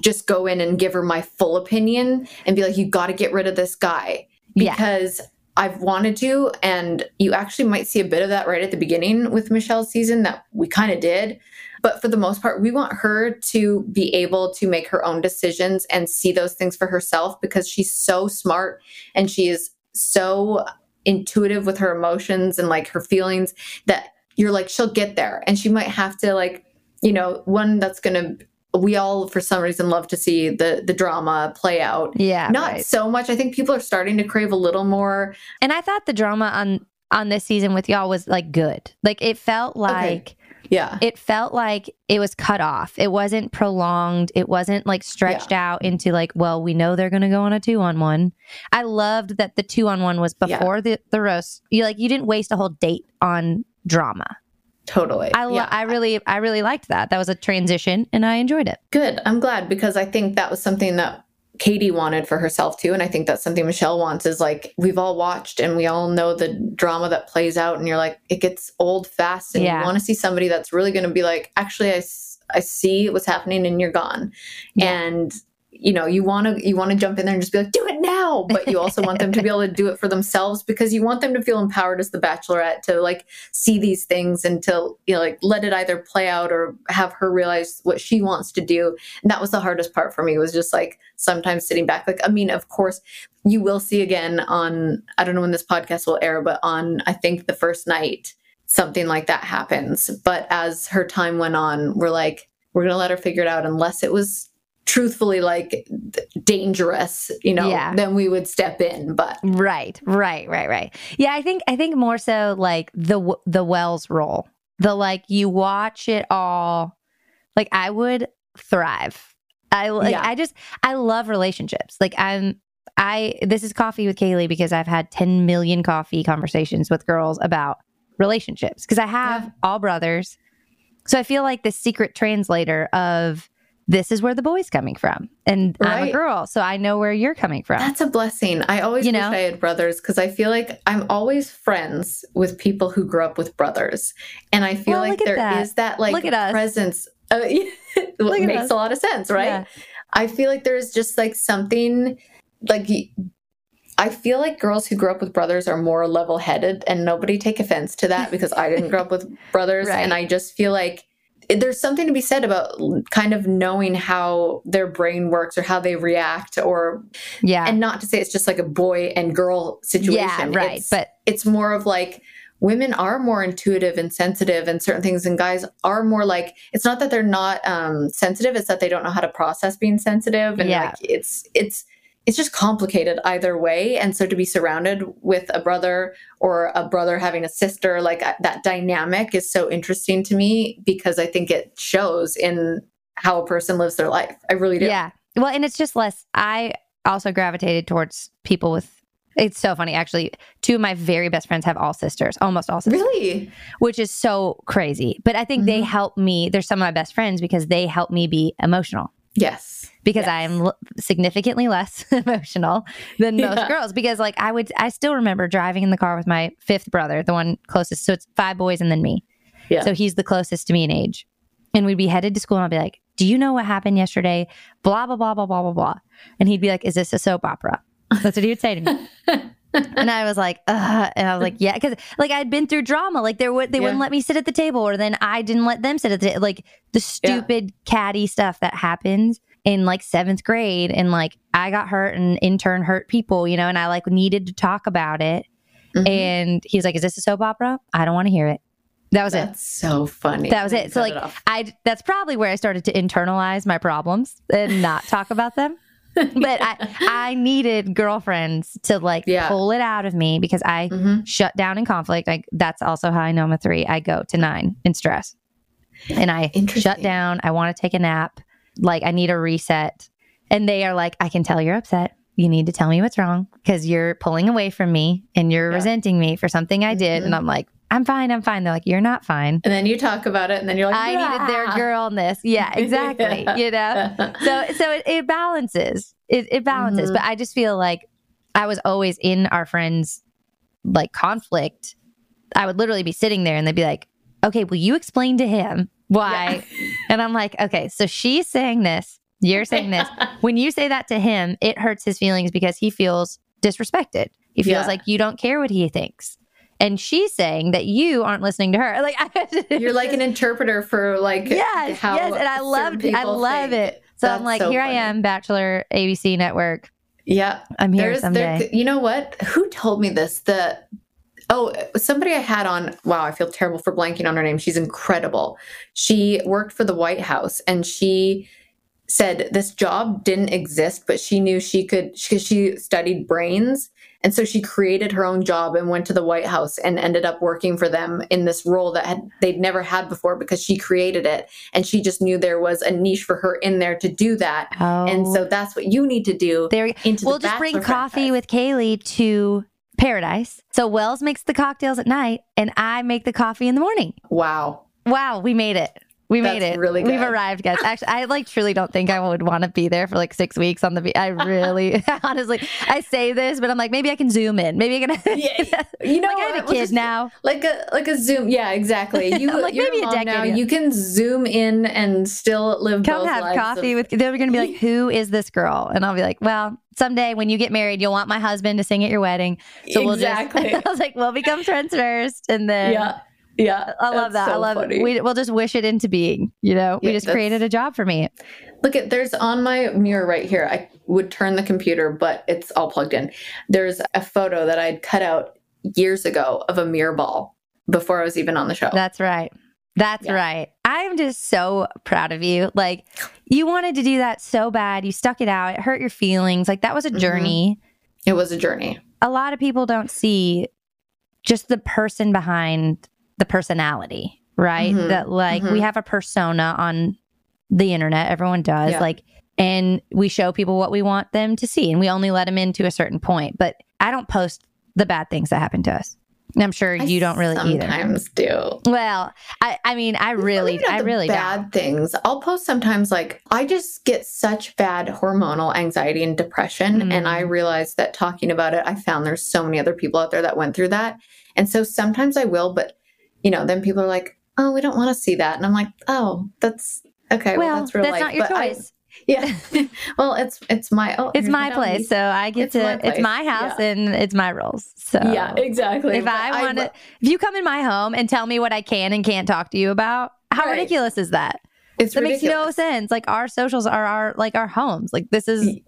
just go in and give her my full opinion and be like you got to get rid of this guy Yeah. because I've wanted to, and you actually might see a bit of that right at the beginning with Michelle's season that we kind of did. But for the most part, we want her to be able to make her own decisions and see those things for herself because she's so smart and she is so intuitive with her emotions and like her feelings that you're like, she'll get there. And she might have to, like, you know, one that's going to, we all for some reason love to see the the drama play out yeah not right. so much. I think people are starting to crave a little more. And I thought the drama on on this season with y'all was like good. Like it felt like Yeah. it felt like it was cut off. It wasn't prolonged. It wasn't like stretched out into like, well, we know they're gonna go on a two on one. I loved that the two on one was Yeah. before the the roast. You like you didn't waste a whole date on drama. Totally. I yeah. I really I really liked that. That was a transition and I enjoyed it. Good. I'm glad because I think that was something that Katie wanted for herself too. And I think that's something Michelle wants is like, we've all watched and we all know the drama that plays out. And you're like, it gets old fast. And Yeah. you want to see somebody that's really going to be like, actually, I, I see what's happening and you're gone. Yeah. And you know you want to you want to jump in there and just be like do it now! But you also want them to be able to do it for themselves because you want them to feel empowered as the bachelorette to like see these things and to you know like let it either play out or have her realize what she wants to do. And that was the hardest part for me was just like sometimes sitting back like i mean of course you will see again on i don't know when this podcast will air but on i think the first night something like that happens. But as her time went on we're like we're going to let her figure it out unless it was truthfully like dangerous, you know, yeah. then we would step in. But right, right, right, right. Yeah, I think I think more so like the the Wells role. The like you watch it all. Like I would thrive. I like yeah. I just I love relationships. Like I'm I this is coffee with Kailey because I've had 10 million coffee conversations with girls about relationships because I have yeah. all brothers. So I feel like the secret translator of this is where the boy's coming from. And right. I'm a girl, so I know where you're coming from. That's a blessing. I always you know? wish I had brothers because I feel like I'm always friends with people who grew up with brothers. And I feel well, like there that. is that like presence. Uh, it makes us. a lot of sense, right? Yeah. I feel like there's just like something like I feel like girls who grew up with brothers are more level headed, and nobody take offense to that because I didn't grow up with brothers. right. And I just feel like there's something to be said about kind of knowing how their brain works or how they react or yeah and not to say it's just like a boy and girl situation yeah, right it's, but it's more of like women are more intuitive and sensitive and certain things and guys are more like it's not that they're not um sensitive it's that they don't know how to process being sensitive and yeah. like it's it's it's just complicated either way. And so to be surrounded with a brother or a brother having a sister, like uh, that dynamic is so interesting to me because I think it shows in how a person lives their life. I really do. Yeah. Well, and it's just less. I also gravitated towards people with. It's so funny, actually. Two of my very best friends have all sisters, almost all sisters. Really? Which is so crazy. But I think mm-hmm. they help me. They're some of my best friends because they help me be emotional. Yes. Because yes. I am l- significantly less emotional than most yeah. girls. Because, like, I would, I still remember driving in the car with my fifth brother, the one closest. So it's five boys and then me. Yeah. So he's the closest to me in age. And we'd be headed to school and I'd be like, Do you know what happened yesterday? Blah, blah, blah, blah, blah, blah, blah. And he'd be like, Is this a soap opera? That's what he would say to me. and I was like, Ugh. and I was like, yeah, because like I'd been through drama, like there would they yeah. wouldn't let me sit at the table, or then I didn't let them sit at the like the stupid yeah. catty stuff that happens in like seventh grade, and like I got hurt and in turn hurt people, you know, and I like needed to talk about it. Mm-hmm. And he's like, "Is this a soap opera? I don't want to hear it." That was that's it. so funny. That was it. So like it I that's probably where I started to internalize my problems and not talk about them. but I, I needed girlfriends to like yeah. pull it out of me because I mm-hmm. shut down in conflict. Like that's also how I know I'm a three. I go to nine in stress, and I shut down. I want to take a nap. Like I need a reset, and they are like, I can tell you're upset. You need to tell me what's wrong because you're pulling away from me and you're yeah. resenting me for something I did. Mm-hmm. And I'm like, I'm fine. I'm fine. They're like, you're not fine. And then you talk about it, and then you're like, I ah. needed their girlness. Yeah, exactly. yeah. You know, so so it, it balances. It, it balances. Mm-hmm. But I just feel like I was always in our friends' like conflict. I would literally be sitting there, and they'd be like, "Okay, will you explain to him why?" Yeah. and I'm like, "Okay, so she's saying this. You're saying this. when you say that to him, it hurts his feelings because he feels disrespected. He feels yeah. like you don't care what he thinks." And she's saying that you aren't listening to her. Like you're like an interpreter for like yes, yes, and I loved, I love think. it. So That's I'm like, so here funny. I am, Bachelor ABC Network. Yeah, I'm here There's, someday. There, you know what? Who told me this? The oh, somebody I had on. Wow, I feel terrible for blanking on her name. She's incredible. She worked for the White House, and she said this job didn't exist, but she knew she could because she studied brains and so she created her own job and went to the White House and ended up working for them in this role that had, they'd never had before because she created it. And she just knew there was a niche for her in there to do that. Oh. And so that's what you need to do. There, we'll just bring coffee franchise. with Kailey to paradise. So Wells makes the cocktails at night and I make the coffee in the morning. Wow. Wow, we made it. We made it. really We've arrived, guys. Actually, I like truly don't think I would want to be there for like six weeks on the beach. I really, honestly, I say this, but I'm like, maybe I can zoom in. Maybe I can. Yeah, you know, like I have a kid just- now. like a like a zoom. Yeah, exactly. You like, maybe a decade now. ago. You can zoom in and still live. Come have coffee of- with. They're going to be like, "Who is this girl?" And I'll be like, "Well, someday when you get married, you'll want my husband to sing at your wedding." So we'll exactly. just. I was like, "We'll become friends first, and then." yeah, yeah. I love that. I love funny. it. We, we'll just wish it into being. You know, we Yeah, just created a job for me. Look at there's on my mirror right here. I would turn the computer, but it's all plugged in. There's a photo that I'd cut out years ago of a mirror ball before I was even on the show. That's right. That's Yeah. right. I'm just so proud of you. Like, you wanted to do that so bad. You stuck it out. It hurt your feelings. Like, that was a Mhm. journey. it was a journey. A lot of people don't see just the person behind the personality, right? Mhm. That, like, we Mhm. have a persona on the internet. Everyone does. Yeah. Like, and we show people what we want them to see, and we only let them in to a certain point. But I don't post the bad things that happen to us. And I'm sure I you don't really either. sometimes do. Well, I, I mean, I really, I really don't. bad things. I'll post sometimes like I just get such bad hormonal anxiety and depression, Mm. and I realize that talking about it, I found there's so many other people out there that went through that, and so sometimes I will, but you know, then people are like, "Oh, we don't want to see that," and I'm like, "Oh, that's okay. Well, well, that's real life." not your But I- choice. yeah. well, it's it's my oh, it's my place, dummies. so I get It's to. my it's my house, Yeah. and it's my rules. So Yeah, exactly. If But I want to, if you come in my home and tell me what I can and can't talk to you about, how Right. ridiculous is that? it's That makes no sense. Like our socials are our like our homes. Like this is.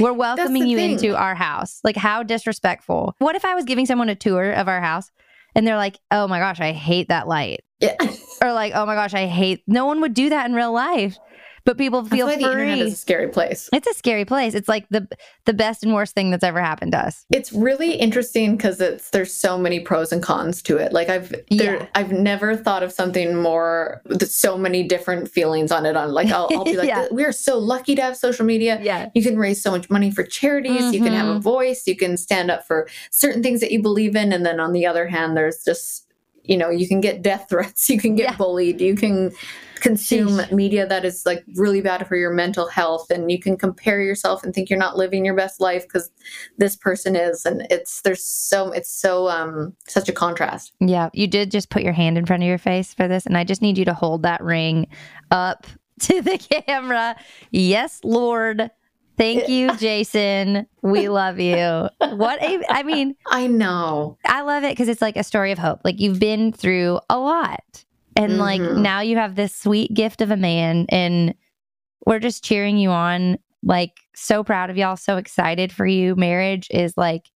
We're welcoming you thing. into our house. Like how disrespectful. What if I was giving someone a tour of our house and they're like, "Oh my gosh, I hate that light." Yeah. Or like, "Oh my gosh, I hate." No one would do that in real life. But people feel That's why the internet is a scary place. It's a scary place. It's like the the best and worst thing that's ever happened to us. It's really interesting because it's there's so many pros and cons to it. Like I've there, Yeah. I've never thought of something more so many different feelings on it. On like I'll, I'll be like, Yeah. we are so lucky to have social media. Yeah. You can raise so much money for charities. You can have a Mhm. voice. You can stand up for certain things that you believe in. And then on the other hand, there's just you know you can get death threats. You can get Yeah. bullied. You can consume media that is like really bad for your mental health and you can compare yourself and think you're not living your best life because this person is and it's there's so it's so um such a contrast Yeah. You did just put your hand in front of your face for this. And I just need you to hold that ring up to the camera. Yes, Lord. Thank you, Jason. We love you. What a, I mean, i know I love it because it's like a story of hope. Like you've been through a lot. And like Mhm. now you have this sweet gift of a man. And we're just cheering you on. Like so proud of y'all. So excited for you. Marriage is like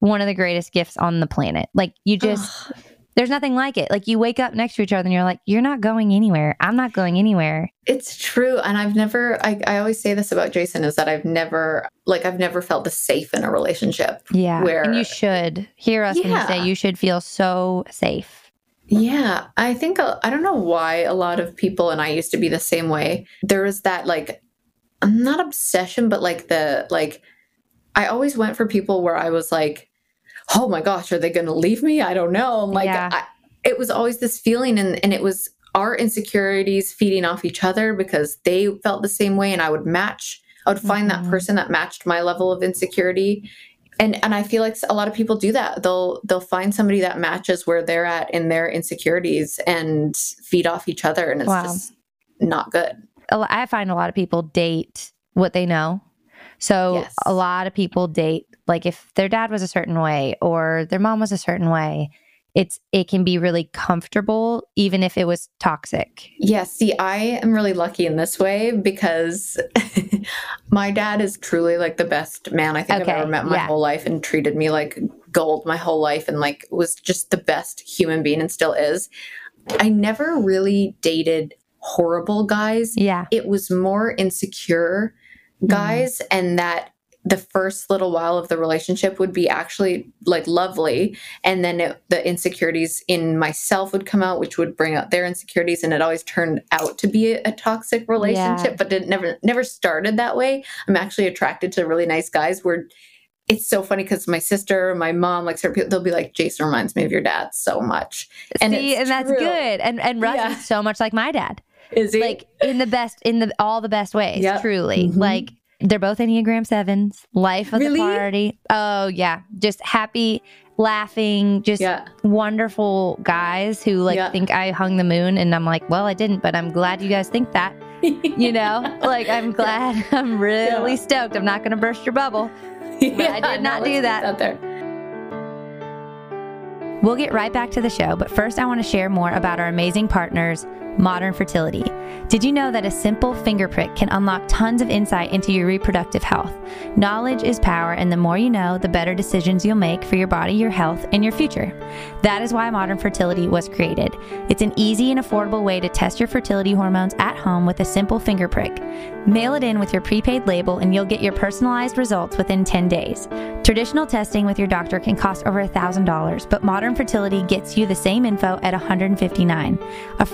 one of the greatest gifts on the planet. Like you just, Ugh. there's nothing like it. Like you wake up next to each other and you're like, you're not going anywhere. I'm not going anywhere. it's true and i've never I, I always say this about jason is that i've never like i've never felt this safe in a relationship Yeah. Where- and you should hear us when you say you should feel so safe. Yeah, I think uh, I don't know why a lot of people and I used to be the same way. There was that like not obsession but like the like I always went for people where I was like, "Oh my gosh, are they going to leave me? I don't know." Like Yeah. I, it was always this feeling and and it was our insecurities feeding off each other because they felt the same way and I would match I would find Mhm. that person that matched my level of insecurity and and I feel like a lot of people do that. They'll they'll find somebody that matches where they're at in their insecurities and feed off each other, and it's Wow. just not good. I find a lot of people date what they know. So Yes. a lot of people date like if their dad was a certain way or their mom was a certain way, it's it can be really comfortable even if it was toxic. Yeah, see, I am really lucky in this way because my dad is truly like the best man I think Okay, I've ever met my yeah. whole life and treated me like gold my whole life and like was just the best human being and still is. I never really dated horrible guys. Yeah. it was more insecure mm-hmm. guys and that the first little while of the relationship would be actually like lovely and then it, the insecurities in myself would come out which would bring out their insecurities and it always turned out to be a, a toxic relationship Yeah. but it never never started that way i'm actually attracted to really nice guys where it's so funny because my sister my mom like certain people they'll be like jason reminds me of your dad so much And See, and that's true. good. And and Russ Yeah. is so much like my dad. Is he? Like in the best, in the all the best ways. Yep. Truly, Mhm. like they're both Enneagram sevens. Life of Really? the party. Oh yeah, just happy, laughing, just yeah. wonderful guys who like Yeah. think I hung the moon, and I'm like, well, I didn't, but I'm glad you guys think that. You know, like I'm glad. I'm really Yeah. stoked. I'm not going to burst your bubble. yeah, I did not no, do that. Out there. We'll get right back to the show, but first I want to share more about our amazing partners, Modern Fertility. Did you know that a simple finger prick can unlock tons of insight into your reproductive health? Knowledge is power, and the more you know, the better decisions you'll make for your body, your health, and your future. That is why Modern Fertility was created. It's an easy and affordable way to test your fertility hormones at home with a simple finger prick. Mail it in with your prepaid label, and you'll get your personalized results within 10 days. Traditional testing with your doctor can cost over $1,000, but Modern Fertility gets you the same info at 159, a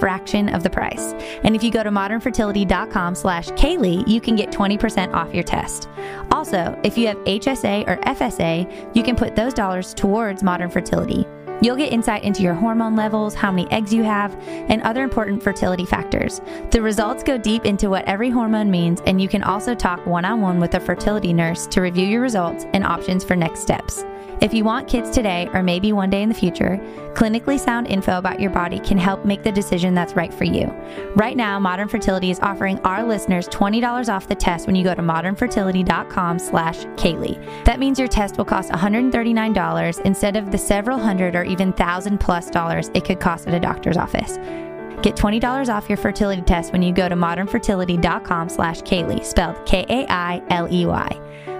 of the price. And if you go to modernfertility.com slash Kailey, you can get 20% off your test. Also, if you have HSA or FSA, you can put those dollars towards Modern Fertility. You'll get insight into your hormone levels, how many eggs you have, and other important fertility factors. The results go deep into what every hormone means, and you can also talk one on one with a fertility nurse to review your results and options for next steps. If you want kids today or maybe one day in the future, clinically sound info about your body can help make the decision that's right for you. Right now, Modern Fertility is offering our listeners $20 off the test when you go to modernfertility.com slash Kailey. That means your test will cost $139 instead of the several hundred or even thousand plus dollars it could cost at a doctor's office. Get $20 off your fertility test when you go to modernfertility.com slash Kailey, spelled K-A-I-L-E-Y.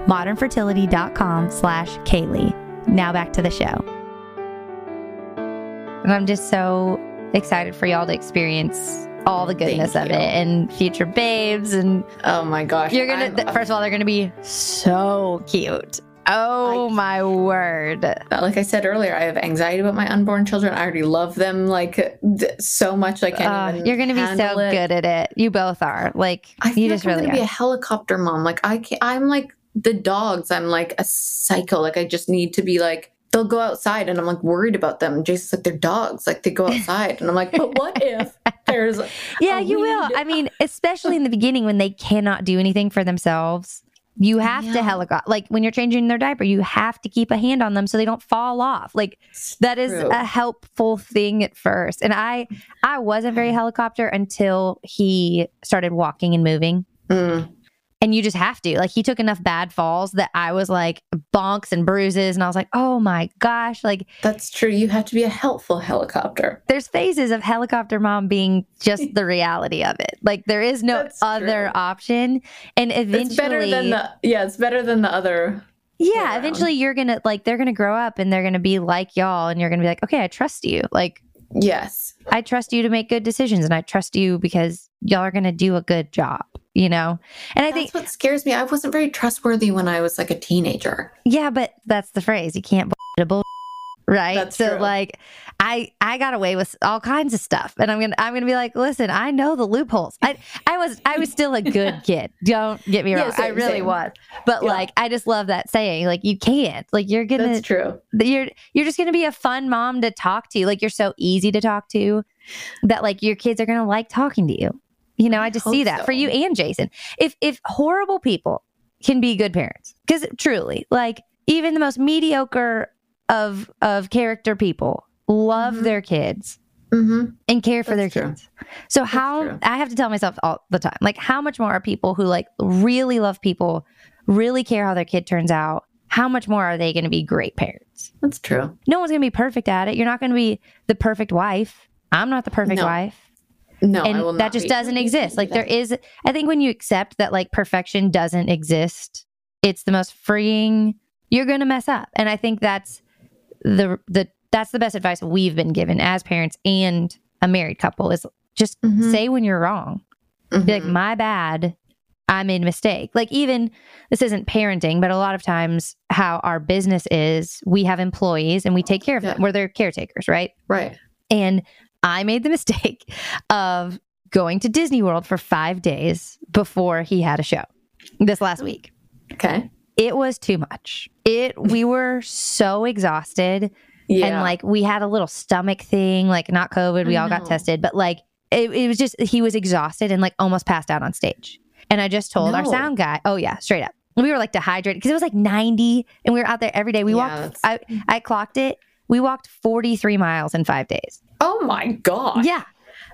modernfertility.com slash Kailey. Now back to the show. And I'm just so excited for y'all to experience all the goodness of it and future babes. And Oh my gosh. you're gonna, th- first of all, they're gonna be so cute. Oh I- my word. like I said earlier, I have anxiety about my unborn children. I already love them like d- so much. I can't Uh, even. you're gonna be so it. good at it. You both are. Like I you just I'm really gonna be a helicopter mom. Like I can't. I'm like the dogs. I'm like a psycho. Like I just need to be like. They'll go outside, and I'm like worried about them. Jason's like they're dogs. Like they go outside, and I'm like, but what if there's Yeah, you will. I mean, especially in the beginning when they cannot do anything for themselves. You have to helicopter. Like when you're changing their diaper, you have to keep a hand on them so they don't fall off. Like that is True. a helpful thing at first. And I I wasn't very helicopter until he started walking and moving. Mm, And you just have to. Like he took enough bad falls that I was like bonks and bruises and I was like, "Oh my gosh, like that's true. You have to be a helpful helicopter. there's phases of helicopter mom being just the reality of it. Like there is no That's other true. option. And eventually It's better than the yeah. It's better than the other. Yeah, around. eventually you're gonna like they're gonna grow up and they're gonna be like y'all and you're gonna be like, okay, I trust you. Like Yes. I trust you to make good decisions and I trust you because y'all are gonna do a good job, you know? And I That's think what scares me. I wasn't very trustworthy when I was like a teenager. yeah, but that's the phrase. You can't bull right That's so true. like i i got away with all kinds of stuff and i'm gonna i'm gonna be like listen i know the loopholes i i was i was still a good kid don't get me Yeah, wrong i really same. was but Yeah. like i just love that saying like you can't like you're gonna That's true. you're you're just gonna be a fun mom to talk to like you're so easy to talk to that like your kids are gonna like talking to you you know i, I just hope see that so. for you and jason if if horrible people can be good parents because truly like even the most mediocre of of character people love Mhm. their kids hmm and care for That's their true. kids so how true. i have to tell myself all the time like how much more are people who like really love people really care how their kid turns out how much more are they going to be great parents That's true. no one's going to be perfect at it. You're not going to be the perfect wife. I'm not the perfect No. wife. No, I will and that just be. doesn't exist. Like there is I think when you accept that like perfection doesn't exist, it's the most freeing. You're going to mess up. And I think that's the the that's the best advice we've been given as parents and a married couple is just Mhm. say when you're wrong. Be like, Mhm. my bad. I made a mistake. Like, even this isn't parenting, but a lot of times how our business is, we have employees and we take care of them. Yeah. We're their caretakers, right? right. And I made the mistake of going to Disney World for five days before he had a show this last week. Okay. It was too much. It we were so exhausted Yeah. and like we had a little stomach thing, like not COVID, we I all got mm-hmm. tested, but like it, it was just he was exhausted and like almost passed out on stage. And I just told our sound guy, oh yeah, straight up. We were like dehydrated because it was like 90 and we were out there every day. We Yeah, walked I, I clocked it. We walked 43 miles in five days. Oh my god. Yeah.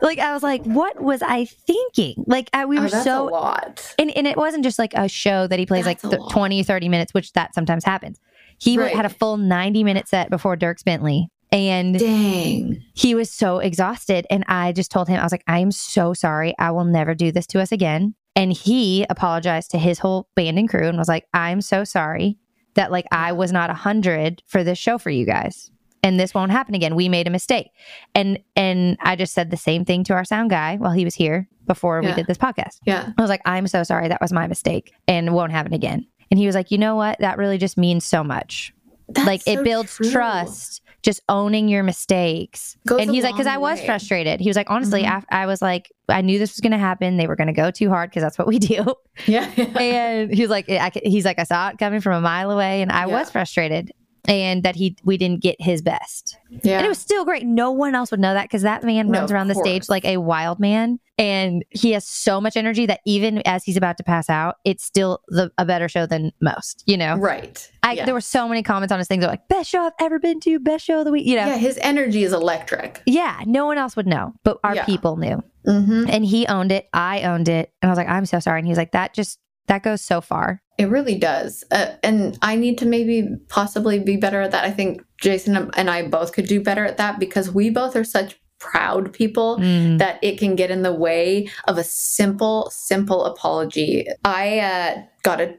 Like I was like, what was I thinking? Like I, we Oh, were so a lot. and, and it wasn't just like a show that he plays That's like th- 20 30 minutes which that sometimes happens he Right. had a full 90 minute set before Dierks Bentley and Dang. he was so exhausted and i just told him i was like i am so sorry i will never do this to us again and he apologized to his whole band and crew and was like i'm so sorry that like i was not a 100 for this show for you guys and this won't happen again we made a mistake and and i just said the same thing to our sound guy while he was here before we did this podcast Yeah. I was like, I'm so sorry. That was my mistake and won't happen again. And he was like, you know what? That really just means so much. That's like it builds true. trust, just owning your mistakes. Goes and he's like, because I was frustrated. He was like, honestly, Mhm. af- I was like, I knew this was going to happen. They were going to go too hard because that's what we do. Yeah. and he was like, I, he's like, I saw it coming from a mile away, and I Yeah. was frustrated. And that he we didn't get his best, yeah. and it was still great. No one else would know that because that man No, runs around the stage like a wild man, and he has so much energy that even as he's about to pass out, it's still the, a better show than most. You know, right. I, Yeah. there were so many comments on his things like best show I've ever been to, best show of the week. You know, Yeah, his energy is electric. yeah, no one else would know, but our Yeah. people knew, Mm-hmm. and he owned it. I owned it, and I was like, I'm so sorry. And he was like, that just that goes so far. It really does. Uh, and I need to maybe possibly be better at that. I think Jason and I both could do better at that because we both are such proud people Mm. that it can get in the way of a simple, simple apology. I uh, got a,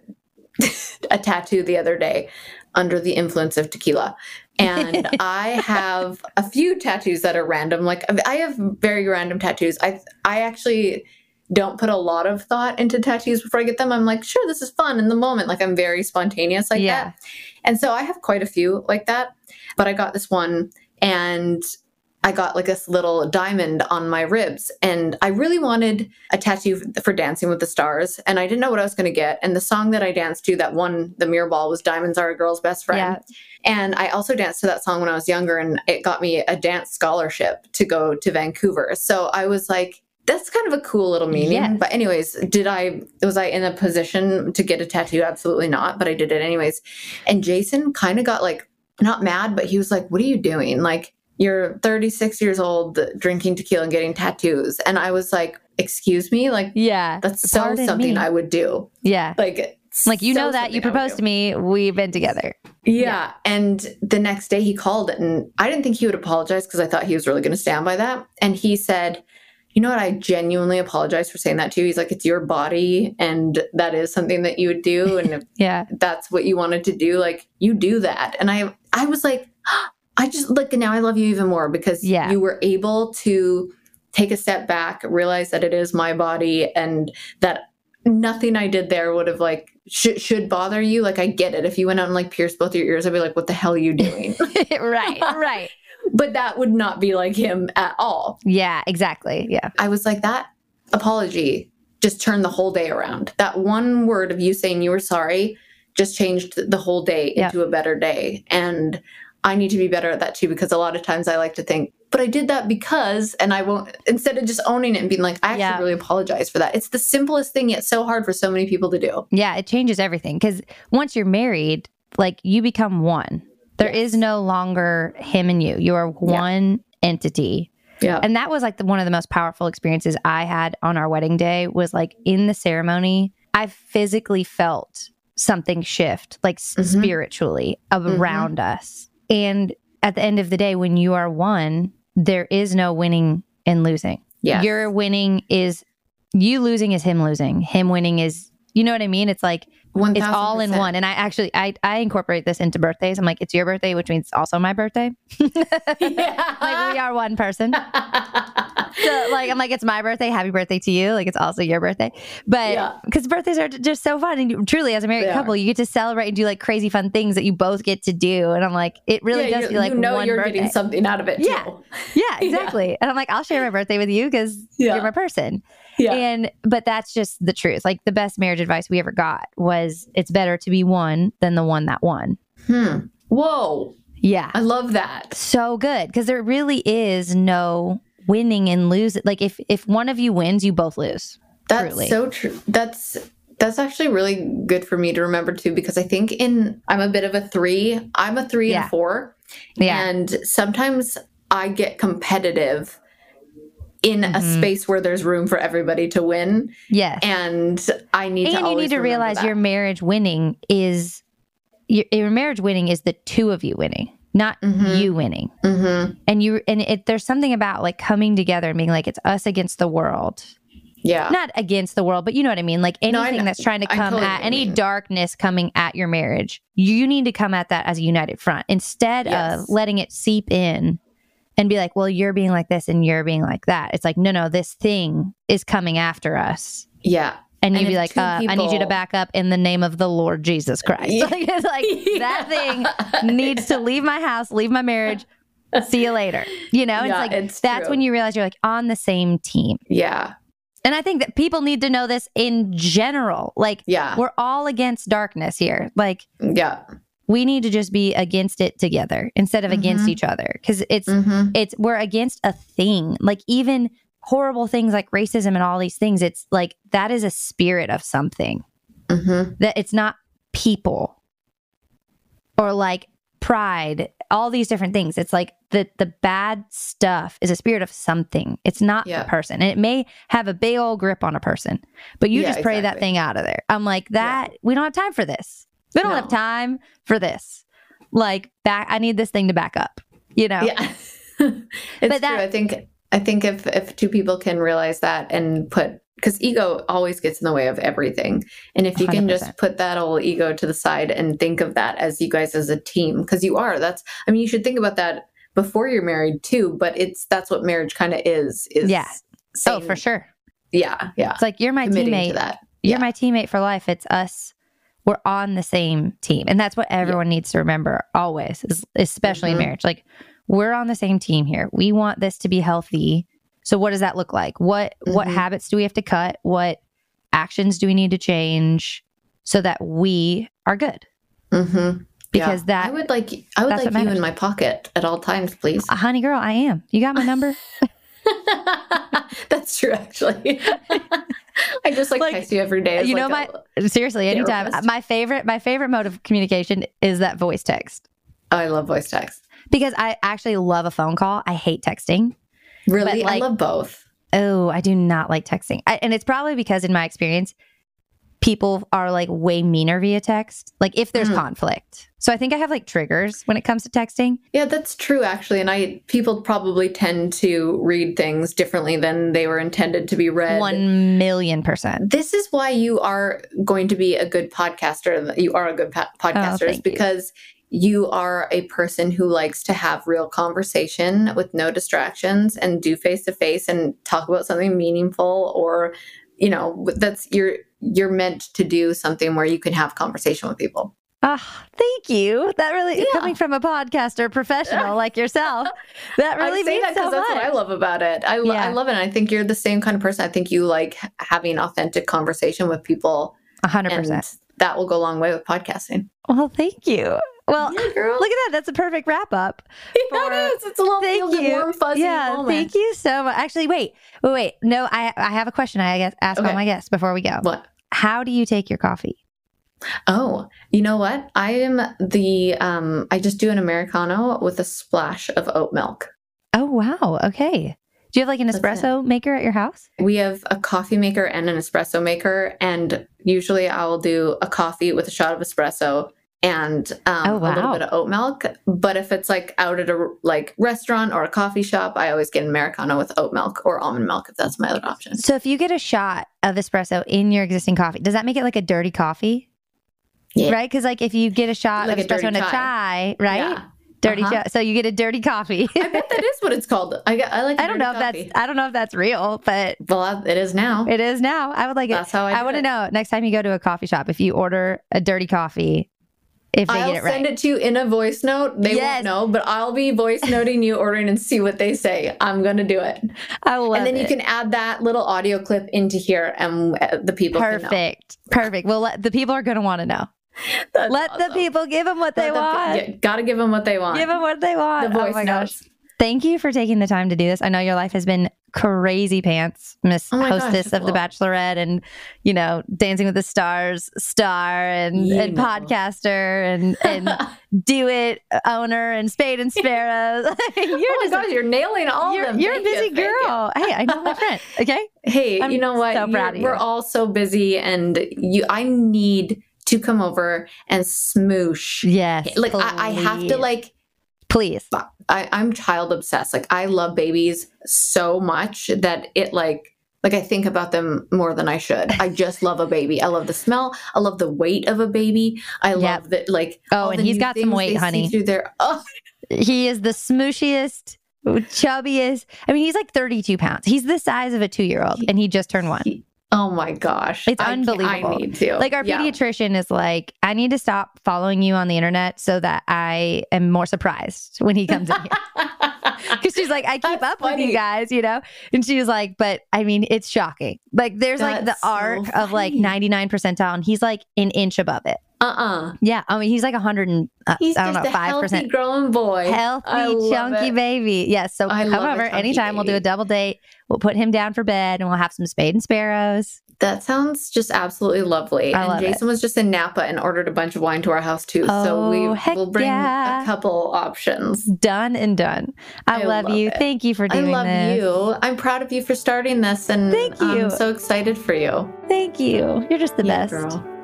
a tattoo the other day under the influence of tequila. And I have a few tattoos that are random. Like I have very random tattoos. I I actually don't put a lot of thought into tattoos before I get them. I'm like, sure, this is fun in the moment. Like I'm very spontaneous like Yeah. that. And so I have quite a few like that. But I got this one and I got like this little diamond on my ribs. And I really wanted a tattoo for Dancing with the Stars. And I didn't know what I was going to get. And the song that I danced to that won the mirror ball was Diamonds Are a Girl's Best Friend. Yeah. And I also danced to that song when I was younger, and it got me a dance scholarship to go to Vancouver. So I was like, that's kind of a cool little meaning. Yes. But anyways, did I was I in a position to get a tattoo? Absolutely not, but I did it anyways. And Jason kind of got like not mad, but he was like, "What are you doing? Like you're 36 years old drinking tequila and getting tattoos." And I was like, "Excuse me? Like Yeah. that's so something me. I would do." Yeah. Like Like you so know that you something I would proposed to me, we've been together. Yeah. And the next day he called and I didn't think he would apologize because I thought he was really going to stand by that. And he said, You know what? I genuinely apologize for saying that to you. He's like, It's your body and that is something that you would do. And if Yeah. that's what you wanted to do, like you do that. And I, I was like, I just like now I love you even more because Yeah. you were able to take a step back, realize that it is my body and that nothing I did there would have like should should bother you. Like I get it. If you went out and like pierced both your ears, I'd be like, what the hell are you doing? right. Right. But that would not be like him at all. Yeah. Exactly. Yeah. I was like, that apology just turned the whole day around. That one word of you saying you were sorry just changed the whole day into a better day. And I need to be better at that too, because a lot of times I like to think, but I did that because, and I won't, instead of just owning it and being like, I actually Yeah. really apologize for that. It's the simplest thing, yet so hard for so many people to do. Yeah, it changes everything because once you're married, like you become one. There is Yes. no longer him and you. You are one entity. Yeah. And that was like the, one of the most powerful experiences I had on our wedding day was like in the ceremony, I physically felt something shift, like Mhm. spiritually around us. And at the end of the day, when you are one, there is no winning and losing. yeah. Your winning is you losing is him losing. Him winning is you know what I mean? It's like it's all in one. And I actually I I incorporate this into birthdays. I'm like, it's your birthday, which means it's also my birthday. yeah. Like we are one person. So like I'm like, it's my birthday. Happy birthday to you. Like it's also your birthday. But Yeah. because birthdays are just so fun. And you, truly as a married They couple, are. you get to celebrate and do like crazy fun things that you both get to do. And I'm like, it really Yeah, does you, feel like you know one you're birthday. getting something out of it Yeah. too. Yeah, exactly. And I'm like, I'll share my birthday with you because Yeah. you're my person. Yeah. And but that's just the truth. Like the best marriage advice we ever got was it's better to be one than the one that won. Hmm. Whoa. Yeah. I love that. So good because there really is no winning and losing. Like if if one of you wins, you both lose. That's Truly. so true. That's that's actually really good for me to remember too, because I think in I'm a bit of a three. I'm a three Yeah. and four, Yeah. and sometimes I get competitive in a Mhm. space where there's room for everybody to win, yes. and I need to. and you need to realize that. your marriage winning is your, your marriage winning is the two of you winning, not Mhm. you winning. Mhm. And you and it, there's something about like coming together and being like it's us against the world. Yeah. Not against the world, but you know what I mean. Like anything know. that's trying to come totally at any mean. darkness coming at your marriage, you need to come at that as a united front instead Yes. of letting it seep in and be like, well, you're being like this and you're being like that. It's like, no, no, this thing is coming after us. yeah. And And you'd be like, uh, I need you to back up in the name of the Lord Jesus Christ. Yeah. Like, it's like that thing needs to leave my house, leave my marriage. See you later. You know, Yeah, it's like it's that's true. when you realize you're like on the same team. Yeah. And I think that people need to know this in general. Like Yeah. we're all against darkness here. Like Yeah. We need to just be against it together instead of against Mhm. each other. Because it's hmm it's we're against a thing. Like even horrible things like racism and all these things. It's like that is a spirit of something. Hmm that it's not people or like pride all these different things. It's like the the bad stuff is a spirit of something. It's not Yeah. the person. And it may have a big old grip on a person but you Yeah, just pray that thing out of there. I'm like that we don't have time for this we don't No. have time for this like back i need this thing to back up you know Yeah. it's But that- true. I think I think if if two people can realize that and put because ego always gets in the way of everything. And if you can 100%. just put that old ego to the side and think of that as you guys as a team, because you are. That's I mean, you should think about that before you're married too. But it's that's what marriage kind of is. Is Yeah. oh for sure Yeah, yeah. it's like you're my teammate to that. You're Yeah. my teammate for life. It's us. We're on the same team. And that's what everyone needs to remember always, especially Mhm. in marriage. Like, we're on the same team here. We want this to be healthy. So what does that look like? What what Mhm. habits do we have to cut? What actions do we need to change so that we are good? Mm-hmm. Because I that I would like I would like you matters. in my pocket at all times, please. uh, honey girl, I am. You got my number? That's true, actually. I just like, Like, text you every day. you know like, a- Seriously, anytime. Therapist. My favorite my favorite mode of communication is that voice text. Oh, I love voice text. Because I actually love a phone call. I hate texting. Really, like- I love both. Oh, I do not like texting. I, and it's probably because, in my experience, people are like way meaner via text, like if there's Mm. conflict. So I think I have like triggers when it comes to texting. Yeah, that's true, actually. And I people probably tend to read things differently than they were intended to be read. One million percent. This is why you are going to be a good podcaster. You are a good po- podcaster, is Oh, thank you. because you are a person who likes to have real conversation with no distractions and do face to face and talk about something meaningful or you know that's you're you're meant to do something where you can have conversation with people Ah, thank you. That really Yeah. coming from a podcaster professional like yourself. That really I say means that so because that's much. what I love about it. I, lo- Yeah. I love it. And I think you're the same kind of person. I think you like having authentic conversation with people, A hundred percent. that will go a long way with podcasting. Well, thank you. Well, Yeah, look at that. That's a perfect wrap up. Yeah, it is. It's a little Thank you. warm, fuzzy yeah, moment. thank you so much. Actually, wait, wait, wait. No, I I have a question. I guess ask all my guests before we go. What? How do you take your coffee? Oh, you know what? I am the um. I just do an americano with a splash of oat milk. Oh wow. Okay. Do you have like an espresso maker at your house? We have a coffee maker and an espresso maker, and usually I will do a coffee with a shot of espresso and um, Oh, a little bit of oat milk. But if it's like out at a like restaurant or a coffee shop, I always get an americano with oat milk or almond milk if that's my other option. So if you get a shot of espresso in your existing coffee, does that make it like a dirty coffee? Yeah. Right? Because like if you get a shot Like of espresso in a chai. right? Yeah. Dirty Uh-huh. chai. So you get a dirty coffee. I bet that is what it's called. I I like. I don't know if that's I don't know if that's real, but Well, it is now. it is now. I would like it. That's how I. I, want to know next time you go to a coffee shop if you order a dirty coffee, if they I'll get it right. send it to you in a voice note. They Yes. won't know, but I'll be voice noting you ordering and see what they say. I'm gonna do it, I love and then you can add that little audio clip into here, and uh, the people. Perfect. Perfect. Well, let, the people are going to want to know. That's Let the people give them what they the want. yeah, gotta give them what they want. Give them what they want. the oh voice my gosh. notes. thank you for taking the time to do this. I know your life has been crazy pants, Miss Oh my gosh, Hostess of The Bachelorette, and you know, Dancing with the Stars star, and, You and know. podcaster, and and Dew Edit owner, and Spade and Sparrows. you're oh my just gosh, you're nailing all you're, of them. you're a Thank you, busy you. girl. Hey, I know my friend. Okay, Hey, I'm you know what? so proud of We're all so busy, and you. I need to come over and smoosh. yes, Like I, I have to like. Please. I, I'm child obsessed. Like I love babies so much that it like like I think about them more than I should. I just love a baby. I love the smell. I love the weight of a baby. I Yep. love that like Oh, and he's got some weight, honey. Through their oh, He is the smooshiest, chubbiest. I mean, he's like 32 pounds. He's the size of a two year old, and he just turned one. Oh my gosh, It's I unbelievable. I need to Like our Yeah. pediatrician is like, I need to stop following you on the internet so that I am more surprised when he comes in here. Because she's like, I keep That's up with you guys, you know? And she was like, but I mean, it's shocking. Like there's like the That's so arc of like 99 percentile, and he's like an inch above it. uh-uh. Yeah. I mean, he's like 100 and, uh, He's I don't just know, a healthy 5%. growing boy. Healthy, chunky it. baby. Yes. So I a over anytime. We'll do a double date. We'll put him down for bed and we'll have some spade and sparrows. That sounds just absolutely lovely. I and love it. Jason was just in Napa and ordered a bunch of wine to our house too. so oh, we Oh, will bring yeah. a couple options. Done and done. I, I love, love you. it. Thank you for doing this. I love this. you. I'm proud of you for starting this and Thank you. I'm so excited for you. Thank you. You're just the Yeah, best. girl.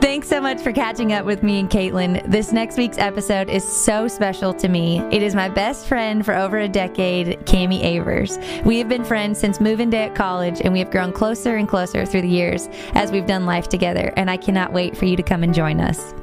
Thanks so much for catching up with me and Kaitlyn. This next week's episode is so special to me. It is my best friend for over a decade, Cami Avers. We have been friends since moving day at college, and we have grown closer and closer through the years as we've done life together. And I cannot wait for you to come and join us.